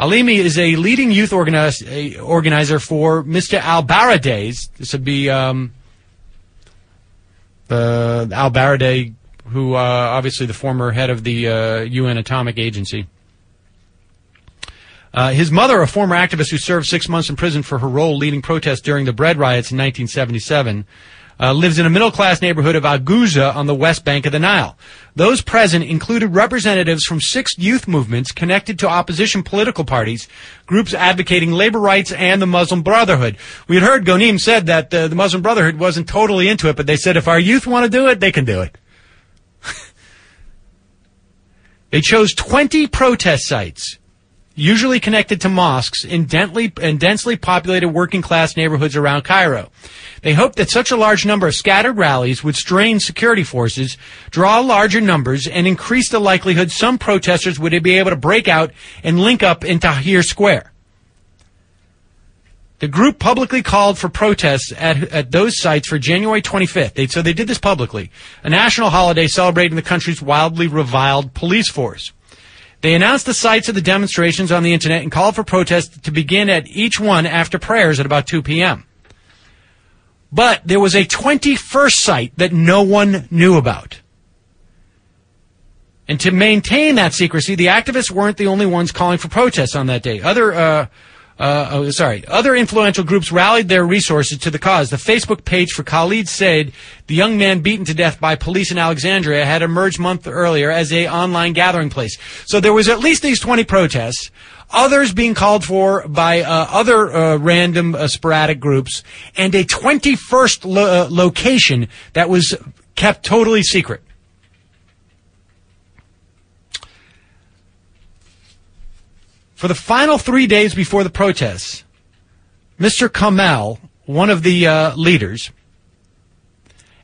Alimi is a leading youth organiz- a organizer for Mr. Al Baradei's. This would be um, the Al Baradei, who uh, obviously the former head of the uh, UN Atomic Agency. Uh, his mother, a former activist who served six months in prison for her role leading protests during the bread riots in 1977, uh, lives in a middle class neighborhood of Aguza on the west bank of the Nile. Those present included representatives from six youth movements connected to opposition political parties, groups advocating labor rights, and the Muslim Brotherhood. We had heard Ghonim said that uh, the Muslim Brotherhood wasn't totally into it, but they said if our youth want to do it, they can do it. (laughs) they chose 20 protest sites usually connected to mosques in densely, in densely populated working class neighborhoods around Cairo. They hoped that such a large number of scattered rallies would strain security forces, draw larger numbers, and increase the likelihood some protesters would be able to break out and link up in Tahrir Square. The group publicly called for protests at, at those sites for January 25th. They, so they did this publicly, a national holiday celebrating the country's wildly reviled police force. They announced the sites of the demonstrations on the internet and called for protests to begin at each one after prayers at about 2 p.m. But there was a 21st site that no one knew about. And to maintain that secrecy, the activists weren't the only ones calling for protests on that day. Other, uh, uh, oh, sorry, other influential groups rallied their resources to the cause. The Facebook page for Khalid Said, the young man beaten to death by police in Alexandria, had emerged month earlier as a online gathering place. So there was at least these 20 protests, others being called for by uh, other uh, random uh, sporadic groups, and a 21st lo- uh, location that was kept totally secret. For the final three days before the protests, Mr. Kamel, one of the uh, leaders,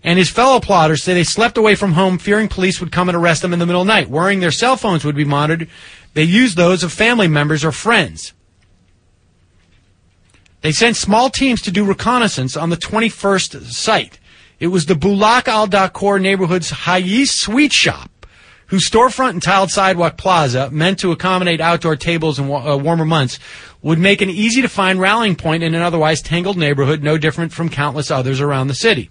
and his fellow plotters say they slept away from home fearing police would come and arrest them in the middle of the night. Worrying their cell phones would be monitored, they used those of family members or friends. They sent small teams to do reconnaissance on the 21st site. It was the Bulak al Dakor neighborhood's Hayis Sweet Shop, whose storefront and tiled sidewalk plaza, meant to accommodate outdoor tables in wa- uh, warmer months, would make an easy to find rallying point in an otherwise tangled neighborhood no different from countless others around the city.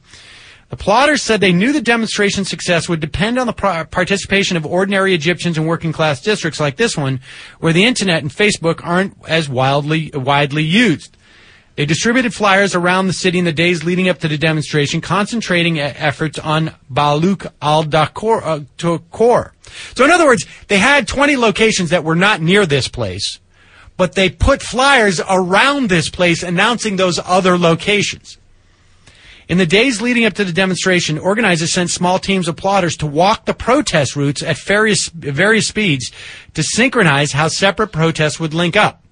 The plotters said they knew the demonstration success would depend on the participation of ordinary Egyptians in working class districts like this one, where the internet and Facebook aren't as wildly, widely used. They distributed flyers around the city in the days leading up to the demonstration, concentrating efforts on Baluk al-Dakor. Uh, so in other words, they had 20 locations that were not near this place, but they put flyers around this place announcing those other locations. In the days leading up to the demonstration, organizers sent small teams of plotters to walk the protest routes at various, various speeds to synchronize how separate protests would link up.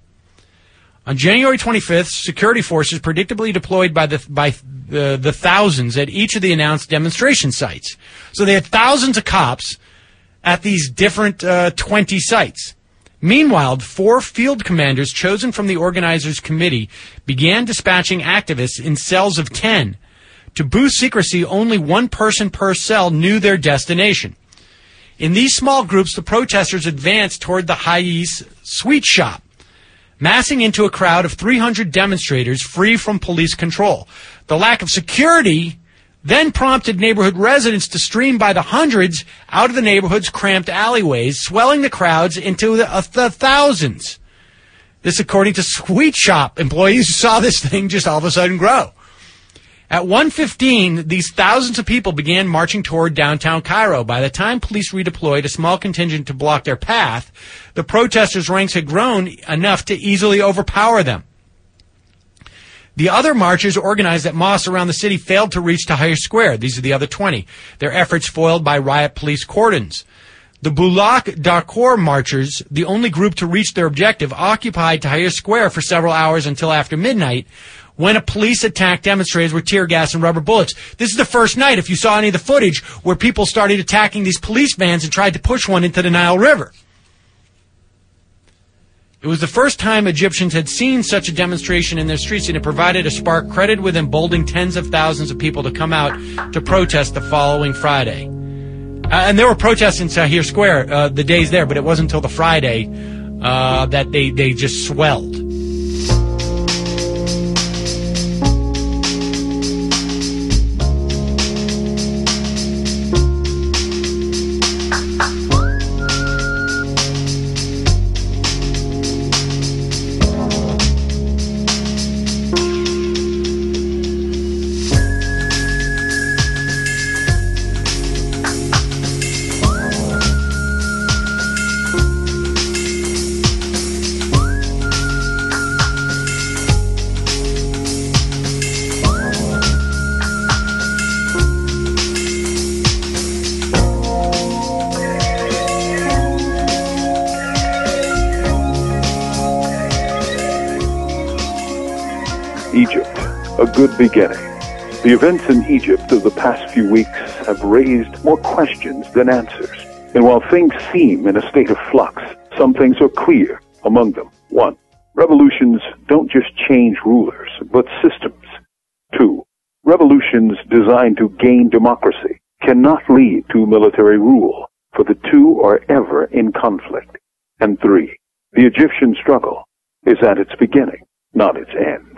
On January 25th, security forces predictably deployed by the by the, the thousands at each of the announced demonstration sites. So they had thousands of cops at these different uh, 20 sites. Meanwhile, four field commanders chosen from the organizers' committee began dispatching activists in cells of 10. To boost secrecy, only one person per cell knew their destination. In these small groups, the protesters advanced toward the Hayes sweet shop massing into a crowd of 300 demonstrators free from police control. The lack of security then prompted neighborhood residents to stream by the hundreds out of the neighborhood's cramped alleyways, swelling the crowds into the, uh, the thousands. This according to sweet shop employees who (laughs) saw this thing just all of a sudden grow. At 1.15, these thousands of people began marching toward downtown Cairo. By the time police redeployed a small contingent to block their path, the protesters' ranks had grown enough to easily overpower them. The other marchers organized at mosques around the city failed to reach Tahrir Square. These are the other 20. Their efforts foiled by riot police cordons. The Bulak Darkour marchers, the only group to reach their objective, occupied Tahrir Square for several hours until after midnight, when a police attack demonstrators with tear gas and rubber bullets. This is the first night, if you saw any of the footage, where people started attacking these police vans and tried to push one into the Nile River. It was the first time Egyptians had seen such a demonstration in their streets, and it provided a spark credited with emboldening tens of thousands of people to come out to protest the following Friday. Uh, and there were protests in Tahrir Square uh, the days there, but it wasn't until the Friday uh, that they, they just swelled. Beginning. The events in Egypt of the past few weeks have raised more questions than answers. And while things seem in a state of flux, some things are clear among them. One, revolutions don't just change rulers, but systems. Two, revolutions designed to gain democracy cannot lead to military rule, for the two are ever in conflict. And three, the Egyptian struggle is at its beginning, not its end.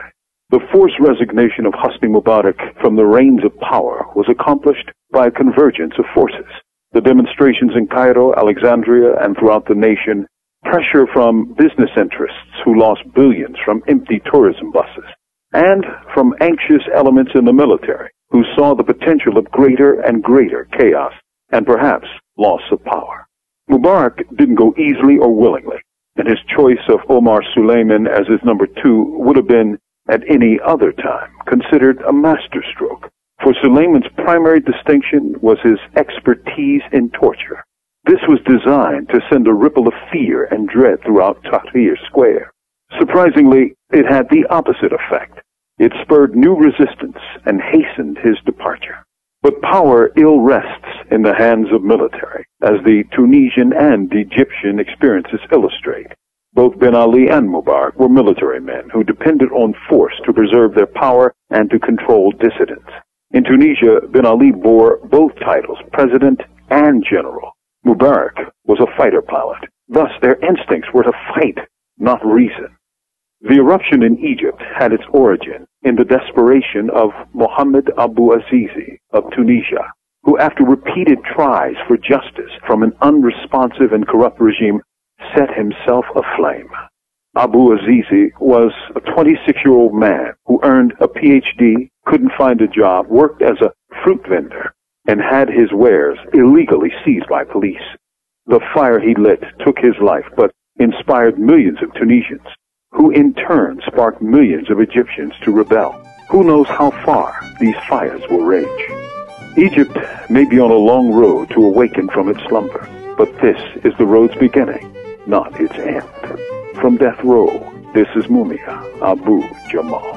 The forced resignation of Hosni Mubarak from the reins of power was accomplished by a convergence of forces. The demonstrations in Cairo, Alexandria, and throughout the nation, pressure from business interests who lost billions from empty tourism buses, and from anxious elements in the military who saw the potential of greater and greater chaos and perhaps loss of power. Mubarak didn't go easily or willingly, and his choice of Omar Suleiman as his number two would have been at any other time considered a masterstroke, for Suleiman's primary distinction was his expertise in torture. This was designed to send a ripple of fear and dread throughout Tahrir Square. Surprisingly, it had the opposite effect. It spurred new resistance and hastened his departure. But power ill rests in the hands of military, as the Tunisian and Egyptian experiences illustrate. Both Ben Ali and Mubarak were military men who depended on force to preserve their power and to control dissidents. In Tunisia, Ben Ali bore both titles, president and general. Mubarak was a fighter pilot. Thus, their instincts were to fight, not reason. The eruption in Egypt had its origin in the desperation of Mohammed Abu Azizi of Tunisia, who after repeated tries for justice from an unresponsive and corrupt regime set himself aflame. Abu Azizi was a 26-year-old man who earned a PhD, couldn't find a job, worked as a fruit vendor, and had his wares illegally seized by police. The fire he lit took his life, but inspired millions of Tunisians, who in turn sparked millions of Egyptians to rebel. Who knows how far these fires will rage? Egypt may be on a long road to awaken from its slumber, but this is the road's beginning, not its end. From death row, this is Mumia Abu Jamal.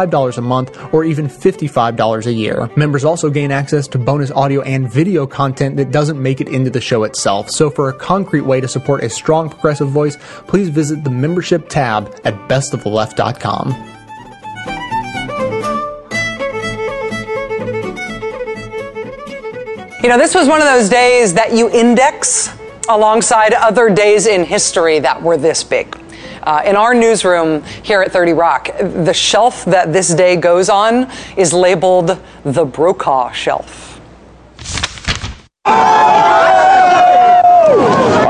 $5 a month or even $55 a year. Members also gain access to bonus audio and video content that doesn't make it into the show itself. So for a concrete way to support a strong progressive voice, please visit the membership tab at bestoftheleft.com. You know, this was one of those days that you index alongside other days in history that were this big. Uh, in our newsroom here at 30 Rock, the shelf that this day goes on is labeled the Brokaw shelf.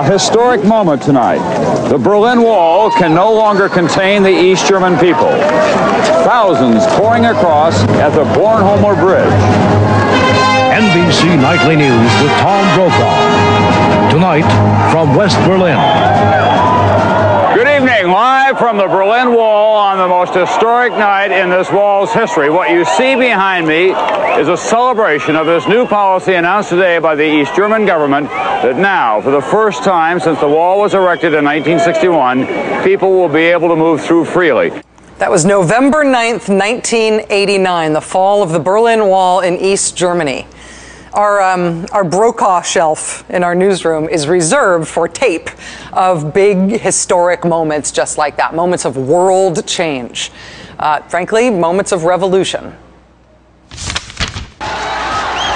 A historic moment tonight. The Berlin Wall can no longer contain the East German people. Thousands pouring across at the Bornholmer Bridge. NBC Nightly News with Tom Brokaw. Tonight from West Berlin. Live from the Berlin Wall on the most historic night in this wall's history. What you see behind me is a celebration of this new policy announced today by the East German government that now, for the first time since the wall was erected in 1961, people will be able to move through freely. That was November 9th, 1989, the fall of the Berlin Wall in East Germany. Our, um, our Brokaw shelf in our newsroom is reserved for tape of big historic moments just like that, moments of world change. Uh, frankly, moments of revolution.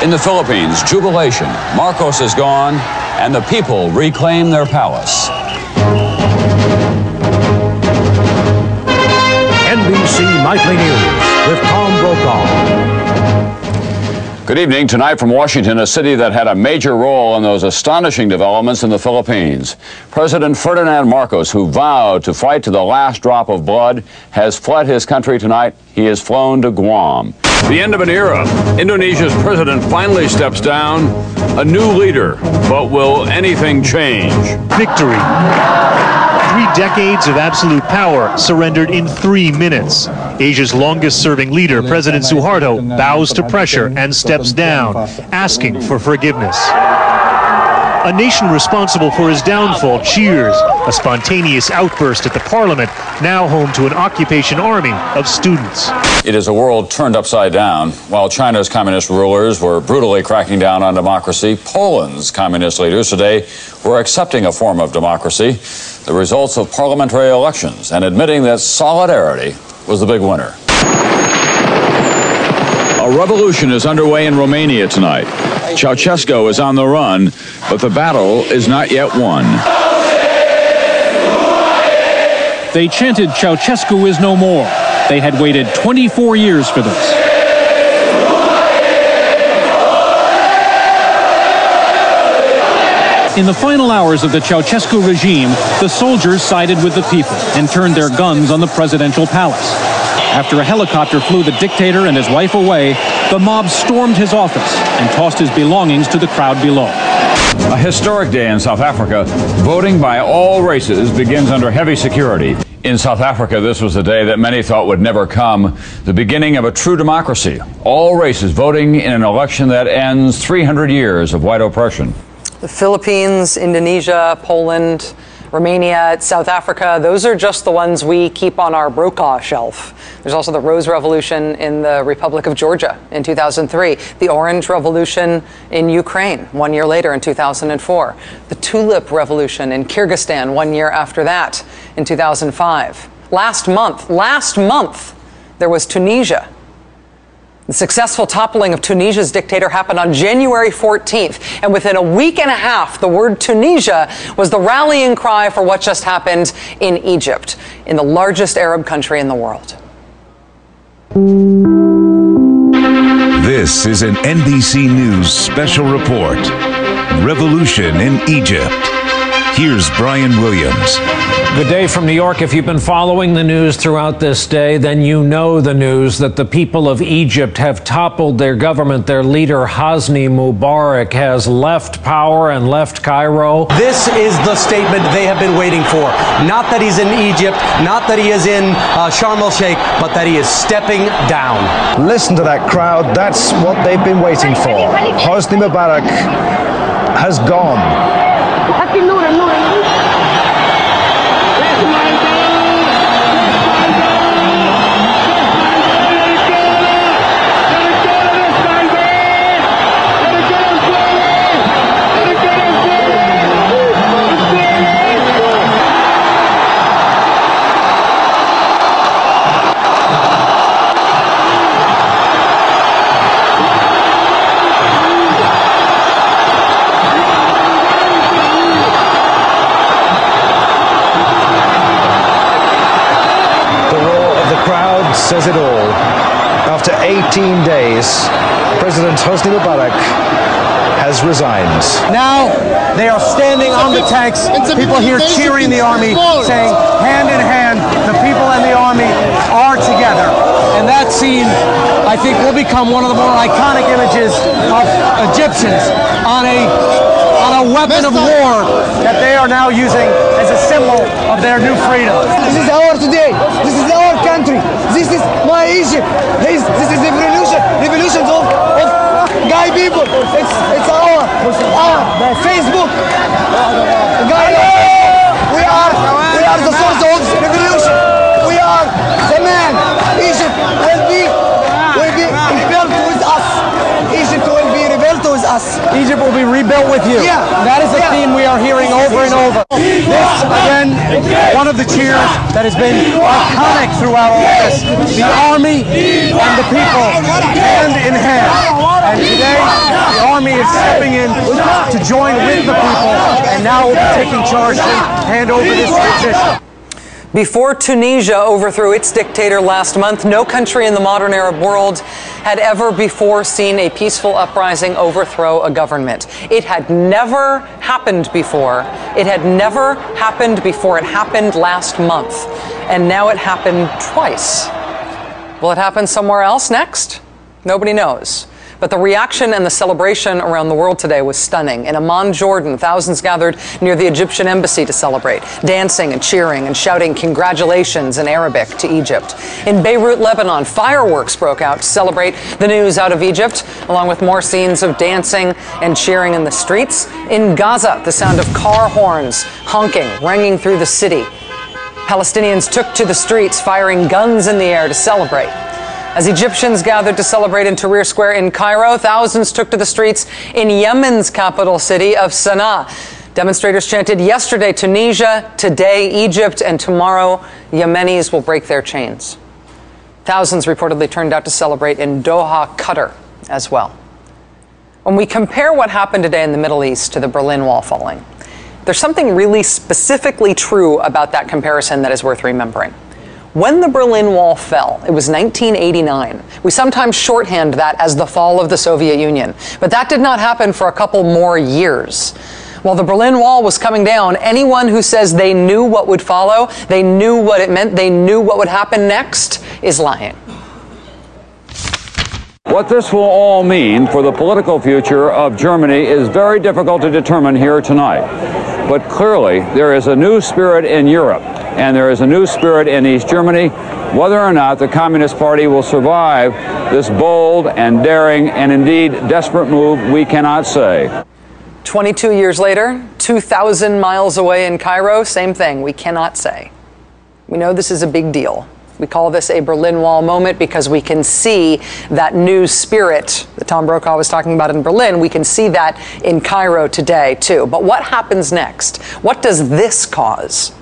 In the Philippines, jubilation. Marcos is gone, and the people reclaim their palace. NBC Nightly News with Tom Brokaw. Good evening. Tonight from Washington, a city that had a major role in those astonishing developments in the Philippines. President Ferdinand Marcos, who vowed to fight to the last drop of blood, has fled his country tonight. He has flown to Guam. The end of an era. Indonesia's president finally steps down. A new leader. But will anything change? Victory. Three decades of absolute power surrendered in three minutes. Asia's longest serving leader, President Suharto, bows to pressure and steps down, asking for forgiveness. A nation responsible for his downfall cheers. A spontaneous outburst at the parliament, now home to an occupation army of students. It is a world turned upside down. While China's communist rulers were brutally cracking down on democracy, Poland's communist leaders today were accepting a form of democracy, the results of parliamentary elections, and admitting that solidarity was the big winner. A revolution is underway in Romania tonight. Ceausescu is on the run, but the battle is not yet won. They chanted Ceausescu is no more. They had waited 24 years for this. In the final hours of the Ceausescu regime, the soldiers sided with the people and turned their guns on the presidential palace. After a helicopter flew the dictator and his wife away, the mob stormed his office and tossed his belongings to the crowd below. A historic day in South Africa. Voting by all races begins under heavy security. In South Africa, this was a day that many thought would never come the beginning of a true democracy. All races voting in an election that ends 300 years of white oppression. The Philippines, Indonesia, Poland, Romania, South Africa, those are just the ones we keep on our Brokaw shelf. There's also the Rose Revolution in the Republic of Georgia in 2003, the Orange Revolution in Ukraine one year later in 2004, the Tulip Revolution in Kyrgyzstan one year after that in 2005. Last month, last month, there was Tunisia. The successful toppling of Tunisia's dictator happened on January 14th, and within a week and a half, the word Tunisia was the rallying cry for what just happened in Egypt, in the largest Arab country in the world. This is an NBC News special report Revolution in Egypt. Here's Brian Williams. Good day from New York. If you've been following the news throughout this day, then you know the news that the people of Egypt have toppled their government. Their leader, Hosni Mubarak, has left power and left Cairo. This is the statement they have been waiting for. Not that he's in Egypt, not that he is in uh, Sharm el Sheikh, but that he is stepping down. Listen to that crowd. That's what they've been waiting for. Hosni Mubarak has gone. Says it all. After 18 days, President Hosni Mubarak has resigned. Now they are standing on the tanks. People here cheering the army, saying, hand in hand, the people and the army are together. And that scene, I think, will become one of the more iconic images of Egyptians on a on a weapon of war that they are now using as a symbol of their new freedom. This is our today. This is our country. This is This, this is revolution. Revolutions of, of Guy people. It's it's our our Facebook. Guy, we are we are the source of revolution. We are the man. Egypt will be will be rebuilt with us. Egypt will be rebuilt with us. Egypt will be rebuilt with you. Yeah. That is the Yeah. theme we are hearing over and over. This, again, one of the cheers that has been iconic throughout all this. The army and the people, hand in hand. And today, the army is stepping in to join with the people, and now will be taking charge to hand over this position. Before Tunisia overthrew its dictator last month, no country in the modern Arab world had ever before seen a peaceful uprising overthrow a government. It had never happened before. It had never happened before. It happened last month. And now it happened twice. Will it happen somewhere else next? Nobody knows. But the reaction and the celebration around the world today was stunning. In Amman, Jordan, thousands gathered near the Egyptian embassy to celebrate, dancing and cheering and shouting congratulations in Arabic to Egypt. In Beirut, Lebanon, fireworks broke out to celebrate the news out of Egypt, along with more scenes of dancing and cheering in the streets. In Gaza, the sound of car horns honking, ringing through the city. Palestinians took to the streets, firing guns in the air to celebrate. As Egyptians gathered to celebrate in Tahrir Square in Cairo, thousands took to the streets in Yemen's capital city of Sana'a. Demonstrators chanted yesterday Tunisia, today Egypt, and tomorrow Yemenis will break their chains. Thousands reportedly turned out to celebrate in Doha, Qatar as well. When we compare what happened today in the Middle East to the Berlin Wall falling, there's something really specifically true about that comparison that is worth remembering. When the Berlin Wall fell, it was 1989. We sometimes shorthand that as the fall of the Soviet Union, but that did not happen for a couple more years. While the Berlin Wall was coming down, anyone who says they knew what would follow, they knew what it meant, they knew what would happen next, is lying. What this will all mean for the political future of Germany is very difficult to determine here tonight. But clearly, there is a new spirit in Europe, and there is a new spirit in East Germany. Whether or not the Communist Party will survive this bold and daring and indeed desperate move, we cannot say. 22 years later, 2,000 miles away in Cairo, same thing. We cannot say. We know this is a big deal. We call this a Berlin Wall moment because we can see that new spirit that Tom Brokaw was talking about in Berlin. We can see that in Cairo today, too. But what happens next? What does this cause?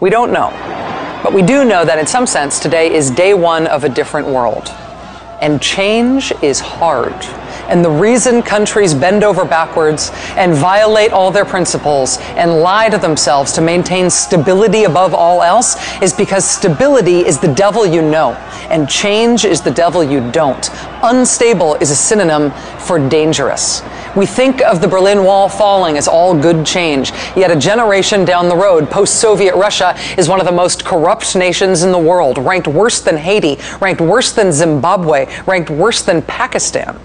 We don't know. But we do know that in some sense, today is day one of a different world. And change is hard. And the reason countries bend over backwards and violate all their principles and lie to themselves to maintain stability above all else is because stability is the devil you know, and change is the devil you don't. Unstable is a synonym for dangerous. We think of the Berlin Wall falling as all good change, yet a generation down the road, post Soviet Russia is one of the most corrupt nations in the world, ranked worse than Haiti, ranked worse than Zimbabwe, ranked worse than Pakistan.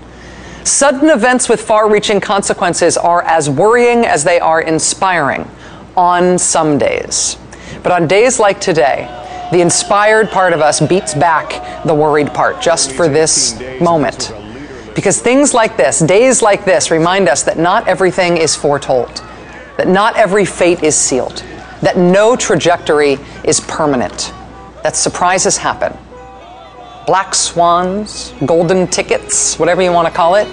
Sudden events with far reaching consequences are as worrying as they are inspiring on some days. But on days like today, the inspired part of us beats back the worried part just for this moment. Because things like this, days like this, remind us that not everything is foretold, that not every fate is sealed, that no trajectory is permanent, that surprises happen. Black swans, golden tickets, whatever you want to call it.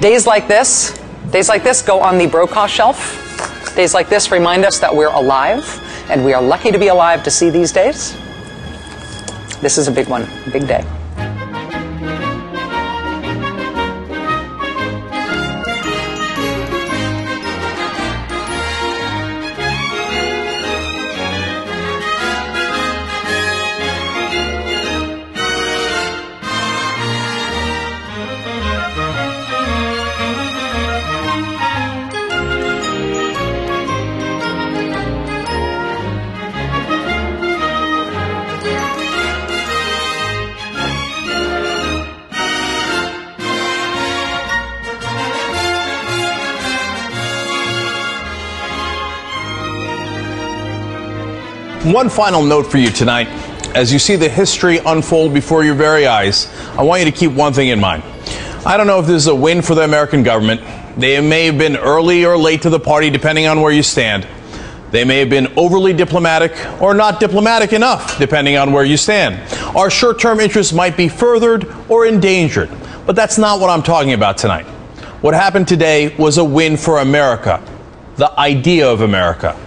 Days like this, days like this go on the Brokaw shelf. Days like this remind us that we're alive, and we are lucky to be alive to see these days. This is a big one, big day. One final note for you tonight. As you see the history unfold before your very eyes, I want you to keep one thing in mind. I don't know if this is a win for the American government. They may have been early or late to the party, depending on where you stand. They may have been overly diplomatic or not diplomatic enough, depending on where you stand. Our short term interests might be furthered or endangered, but that's not what I'm talking about tonight. What happened today was a win for America, the idea of America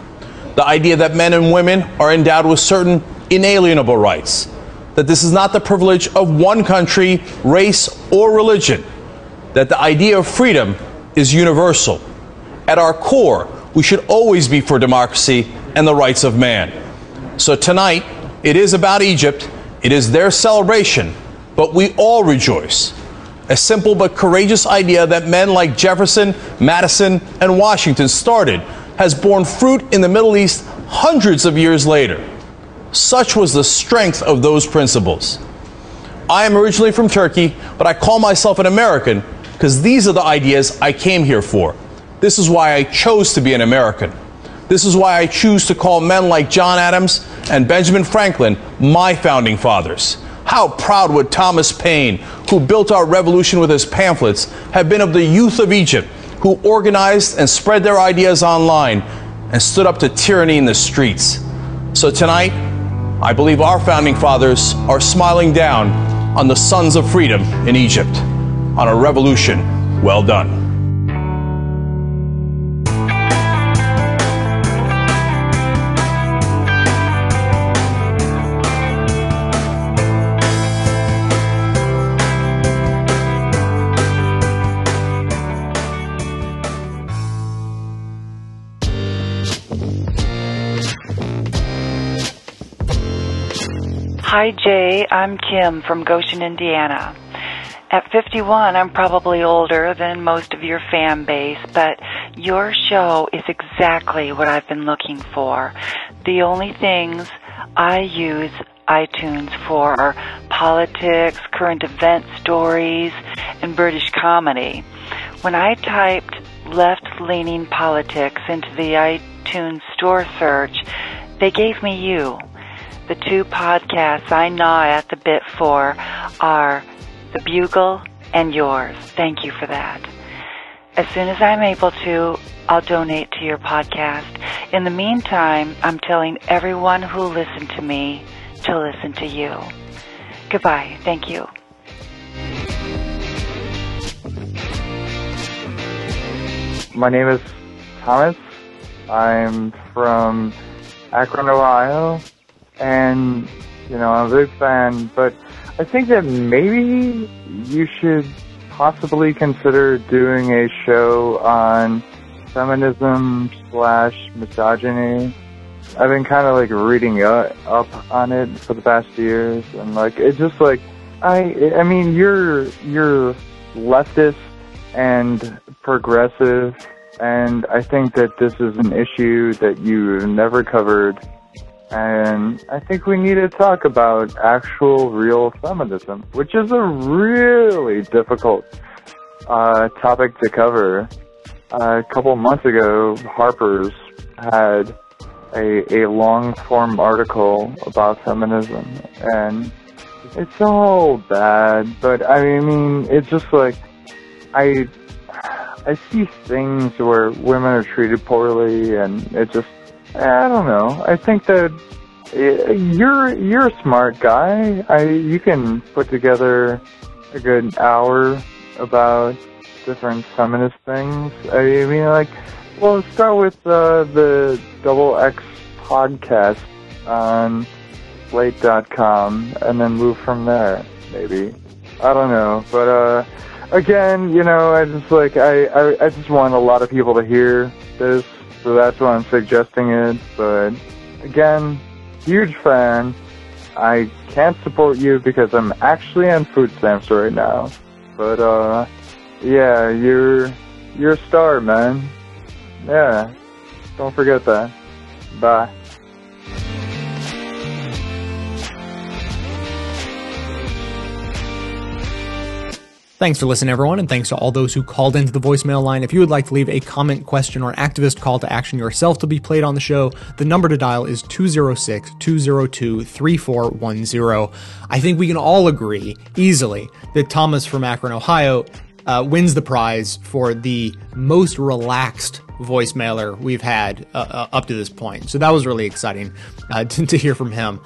the idea that men and women are endowed with certain inalienable rights, that this is not the privilege of one country, race, or religion, that the idea of freedom is universal. At our core, we should always be for democracy and the rights of man. So tonight, it is about Egypt, it is their celebration, but we all rejoice. A simple but courageous idea that men like Jefferson, Madison, and Washington started has borne fruit in the Middle East hundreds of years later. Such was the strength of those principles. I am originally from Turkey, but I call myself an American because these are the ideas I came here for. This is why I chose to be an American. This is why I choose to call men like John Adams and Benjamin Franklin my founding fathers. How proud would Thomas Paine, who built our revolution with his pamphlets, have been of the youth of Egypt who organized and spread their ideas online and stood up to tyranny in the streets. So tonight, I believe our founding fathers are smiling down on the sons of freedom in Egypt, on a revolution well done. Hi, Jay. I'm Kim from Goshen, Indiana. At 51, I'm probably older than most of your fan base, but your show is exactly what I've been looking for. The only things I use iTunes for are politics, current event stories, and British comedy. When I typed left leaning politics into the iTunes store search, they gave me you. The two podcasts I gnaw at the bit for are The Bugle and yours. Thank you for that. As soon as I'm able to, I'll donate to your podcast. In the meantime, I'm telling everyone who listened to me to listen to you. Goodbye. Thank you. My name is Thomas. I'm from Akron, Ohio. And You know, I'm a big fan, but I think that maybe you should possibly consider doing a show on feminism slash misogyny. I've been kind of like reading up on it for the past years, and like it's just like I, I mean, you're you're leftist and progressive, and I think that this is an issue that you've never covered, and I think we need to talk about actual, real feminism, which is a really difficult uh, topic to cover. Uh, a couple months ago, Harper's had a, a long form article about feminism, and it's all bad, but I mean, it's just like I I see things where women are treated poorly, and it just I don't know. I think that eh, you're you're a smart guy. I you can put together a good hour about different feminist things. I mean, like, well, start with uh, the Double X podcast on Slate.com, and then move from there. Maybe I don't know, but uh, again, you know, I just like I, I I just want a lot of people to hear this, so that's why I'm suggesting it. But again, huge fan. I can't support you because I'm actually on food stamps right now. But uh, yeah, you're you're a star, man. Yeah, don't forget that. Bye. Thanks for listening, everyone, and thanks to all those who called into the voicemail line. If you would like to leave a comment, question, or activist call to action yourself to be played on the show, the number to dial is 206 202 3410. I think we can all agree easily that Thomas from Akron, Ohio, uh, wins the prize for the most relaxed voicemailer we've had uh, uh, up to this point. So that was really exciting uh, (laughs) to, to hear from him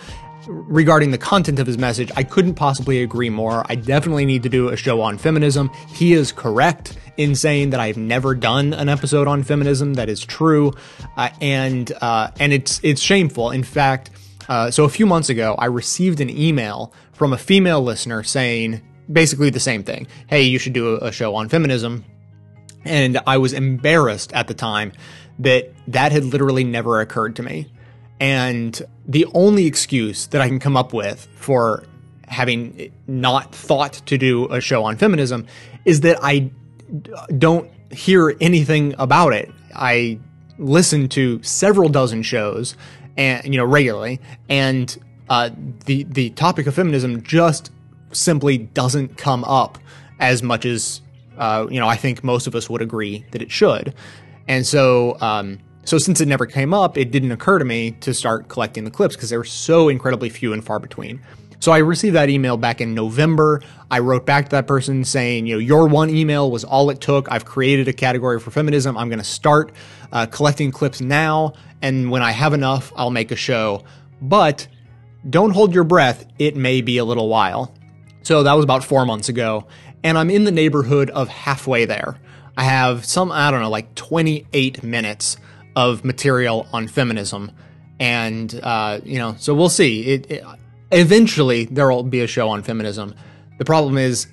regarding the content of his message, I couldn't possibly agree more. I definitely need to do a show on feminism. He is correct in saying that I've never done an episode on feminism. That is true, uh, and uh, and it's it's shameful. In fact, uh, so a few months ago, I received an email from a female listener saying basically the same thing. Hey, you should do a, a show on feminism. And I was embarrassed at the time that that had literally never occurred to me. And the only excuse that I can come up with for having not thought to do a show on feminism is that I don't hear anything about it. I listen to several dozen shows and you know regularly and uh, the the topic of feminism just simply doesn't come up as much as uh, you know I think most of us would agree that it should. And so um, so since it never came up, it didn't occur to me to start collecting the clips because they were so incredibly few and far between. So I received that email back in November. I wrote back to that person saying, you know, your one email was all it took. I've created a category for feminism. I'm going to start uh, collecting clips now, and when I have enough, I'll make a show. But don't hold your breath. It may be a little while. So that was about four months ago, and I'm in the neighborhood of halfway there. I have some, I don't know, like 28 minutes of material on feminism, and uh, you know, so we'll see. It, it, eventually there will be a show on feminism. The problem is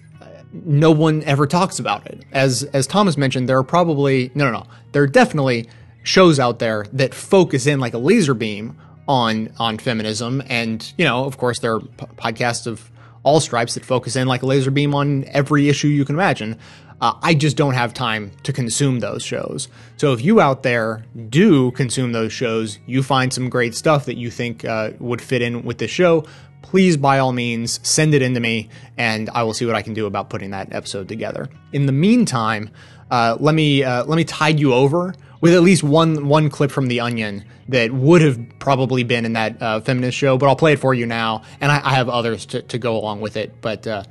no one ever talks about it. As as Thomas mentioned, there are probably no no no. There are definitely shows out there that focus in like a laser beam on on feminism, and you know, of course, there are p- podcasts of all stripes that focus in like a laser beam on every issue you can imagine. Uh, I just don't have time to consume those shows. So if you out there do consume those shows, you find some great stuff that you think uh, would fit in with this show, please by all means send it in to me and I will see what I can do about putting that episode together. In the meantime, uh, let me uh, let me tide you over with at least one one clip from The Onion that would have probably been in that uh, feminist show, but I'll play it for you now, and I, I have others to, to go along with it. But uh,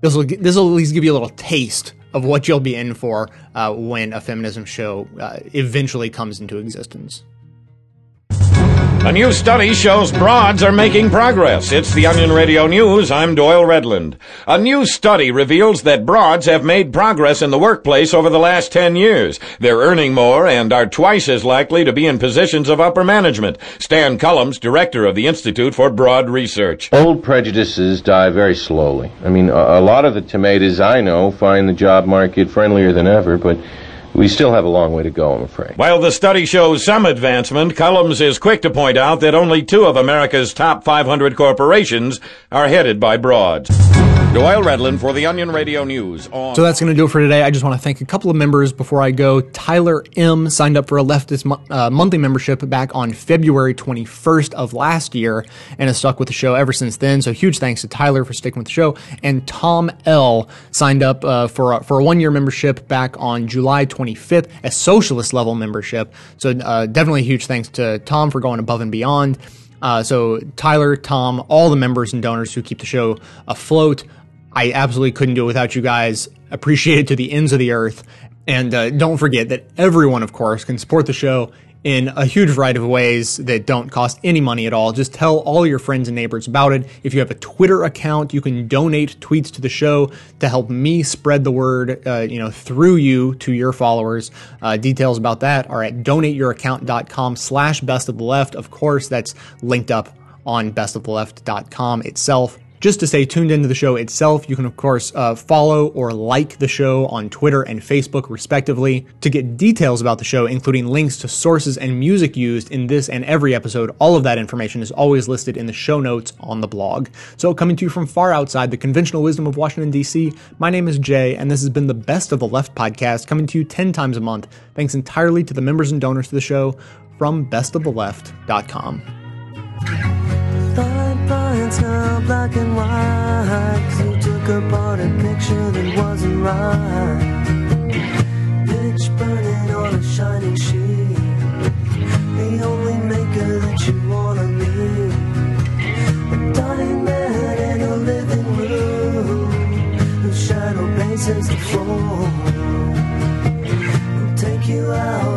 this will this will at least give you a little taste of what you'll be in for uh, when a feminism show uh, eventually comes into existence. A new study shows broads are making progress. It's the Onion Radio News. I'm Doyle Redland. A new study reveals that broads have made progress in the workplace over the last 10 years. They're earning more and are twice as likely to be in positions of upper management. Stan Cullums, director of the Institute for Broad Research. Old prejudices die very slowly. I mean, a, lot of the tomatoes I know find the job market friendlier than ever, but we still have a long way to go, I'm afraid. While the study shows some advancement, Cullums is quick to point out that only two of America's top 500 corporations are headed by broads. Doyle Redland for the Onion Radio News. On So that's going to do it for today. I just want to thank a couple of members before I go. Tyler M signed up for a leftist mo- uh, monthly membership back on February 21st of last year and has stuck with the show ever since then. So huge thanks to Tyler for sticking with the show. And Tom L signed up uh, for a, for a one year membership back on July 25th, a socialist level membership. So uh, definitely huge thanks to Tom for going above and beyond. Uh, so Tyler, Tom, all the members and donors who keep the show afloat. I absolutely couldn't do it without you guys. Appreciate it to the ends of the earth. And uh, don't forget that everyone, of course, can support the show in a huge variety of ways that don't cost any money at all. Just tell all your friends and neighbors about it. If you have a Twitter account, you can donate tweets to the show to help me spread the word, uh, you know, through you to your followers. Uh, details about that are at donateyouraccount.com slash best of the left. Of course, that's linked up on bestoftheleft.com itself. Just to stay tuned into the show itself, you can of course uh, follow or like the show on Twitter and Facebook, respectively. To get details about the show, including links to sources and music used in this and every episode, all of that information is always listed in the show notes on the blog. So, coming to you from far outside the conventional wisdom of Washington, D.C., my name is Jay, and this has been the Best of the Left podcast, coming to you 10 times a month, thanks entirely to the members and donors to the show from bestoftheleft.com. Lines black and white. 'cause you took apart a picture that wasn't right. Pitch burning on a shining sheet. The only maker that you wanna meet. A dying man in a living room. Whose shadow paces the floor. Will take you out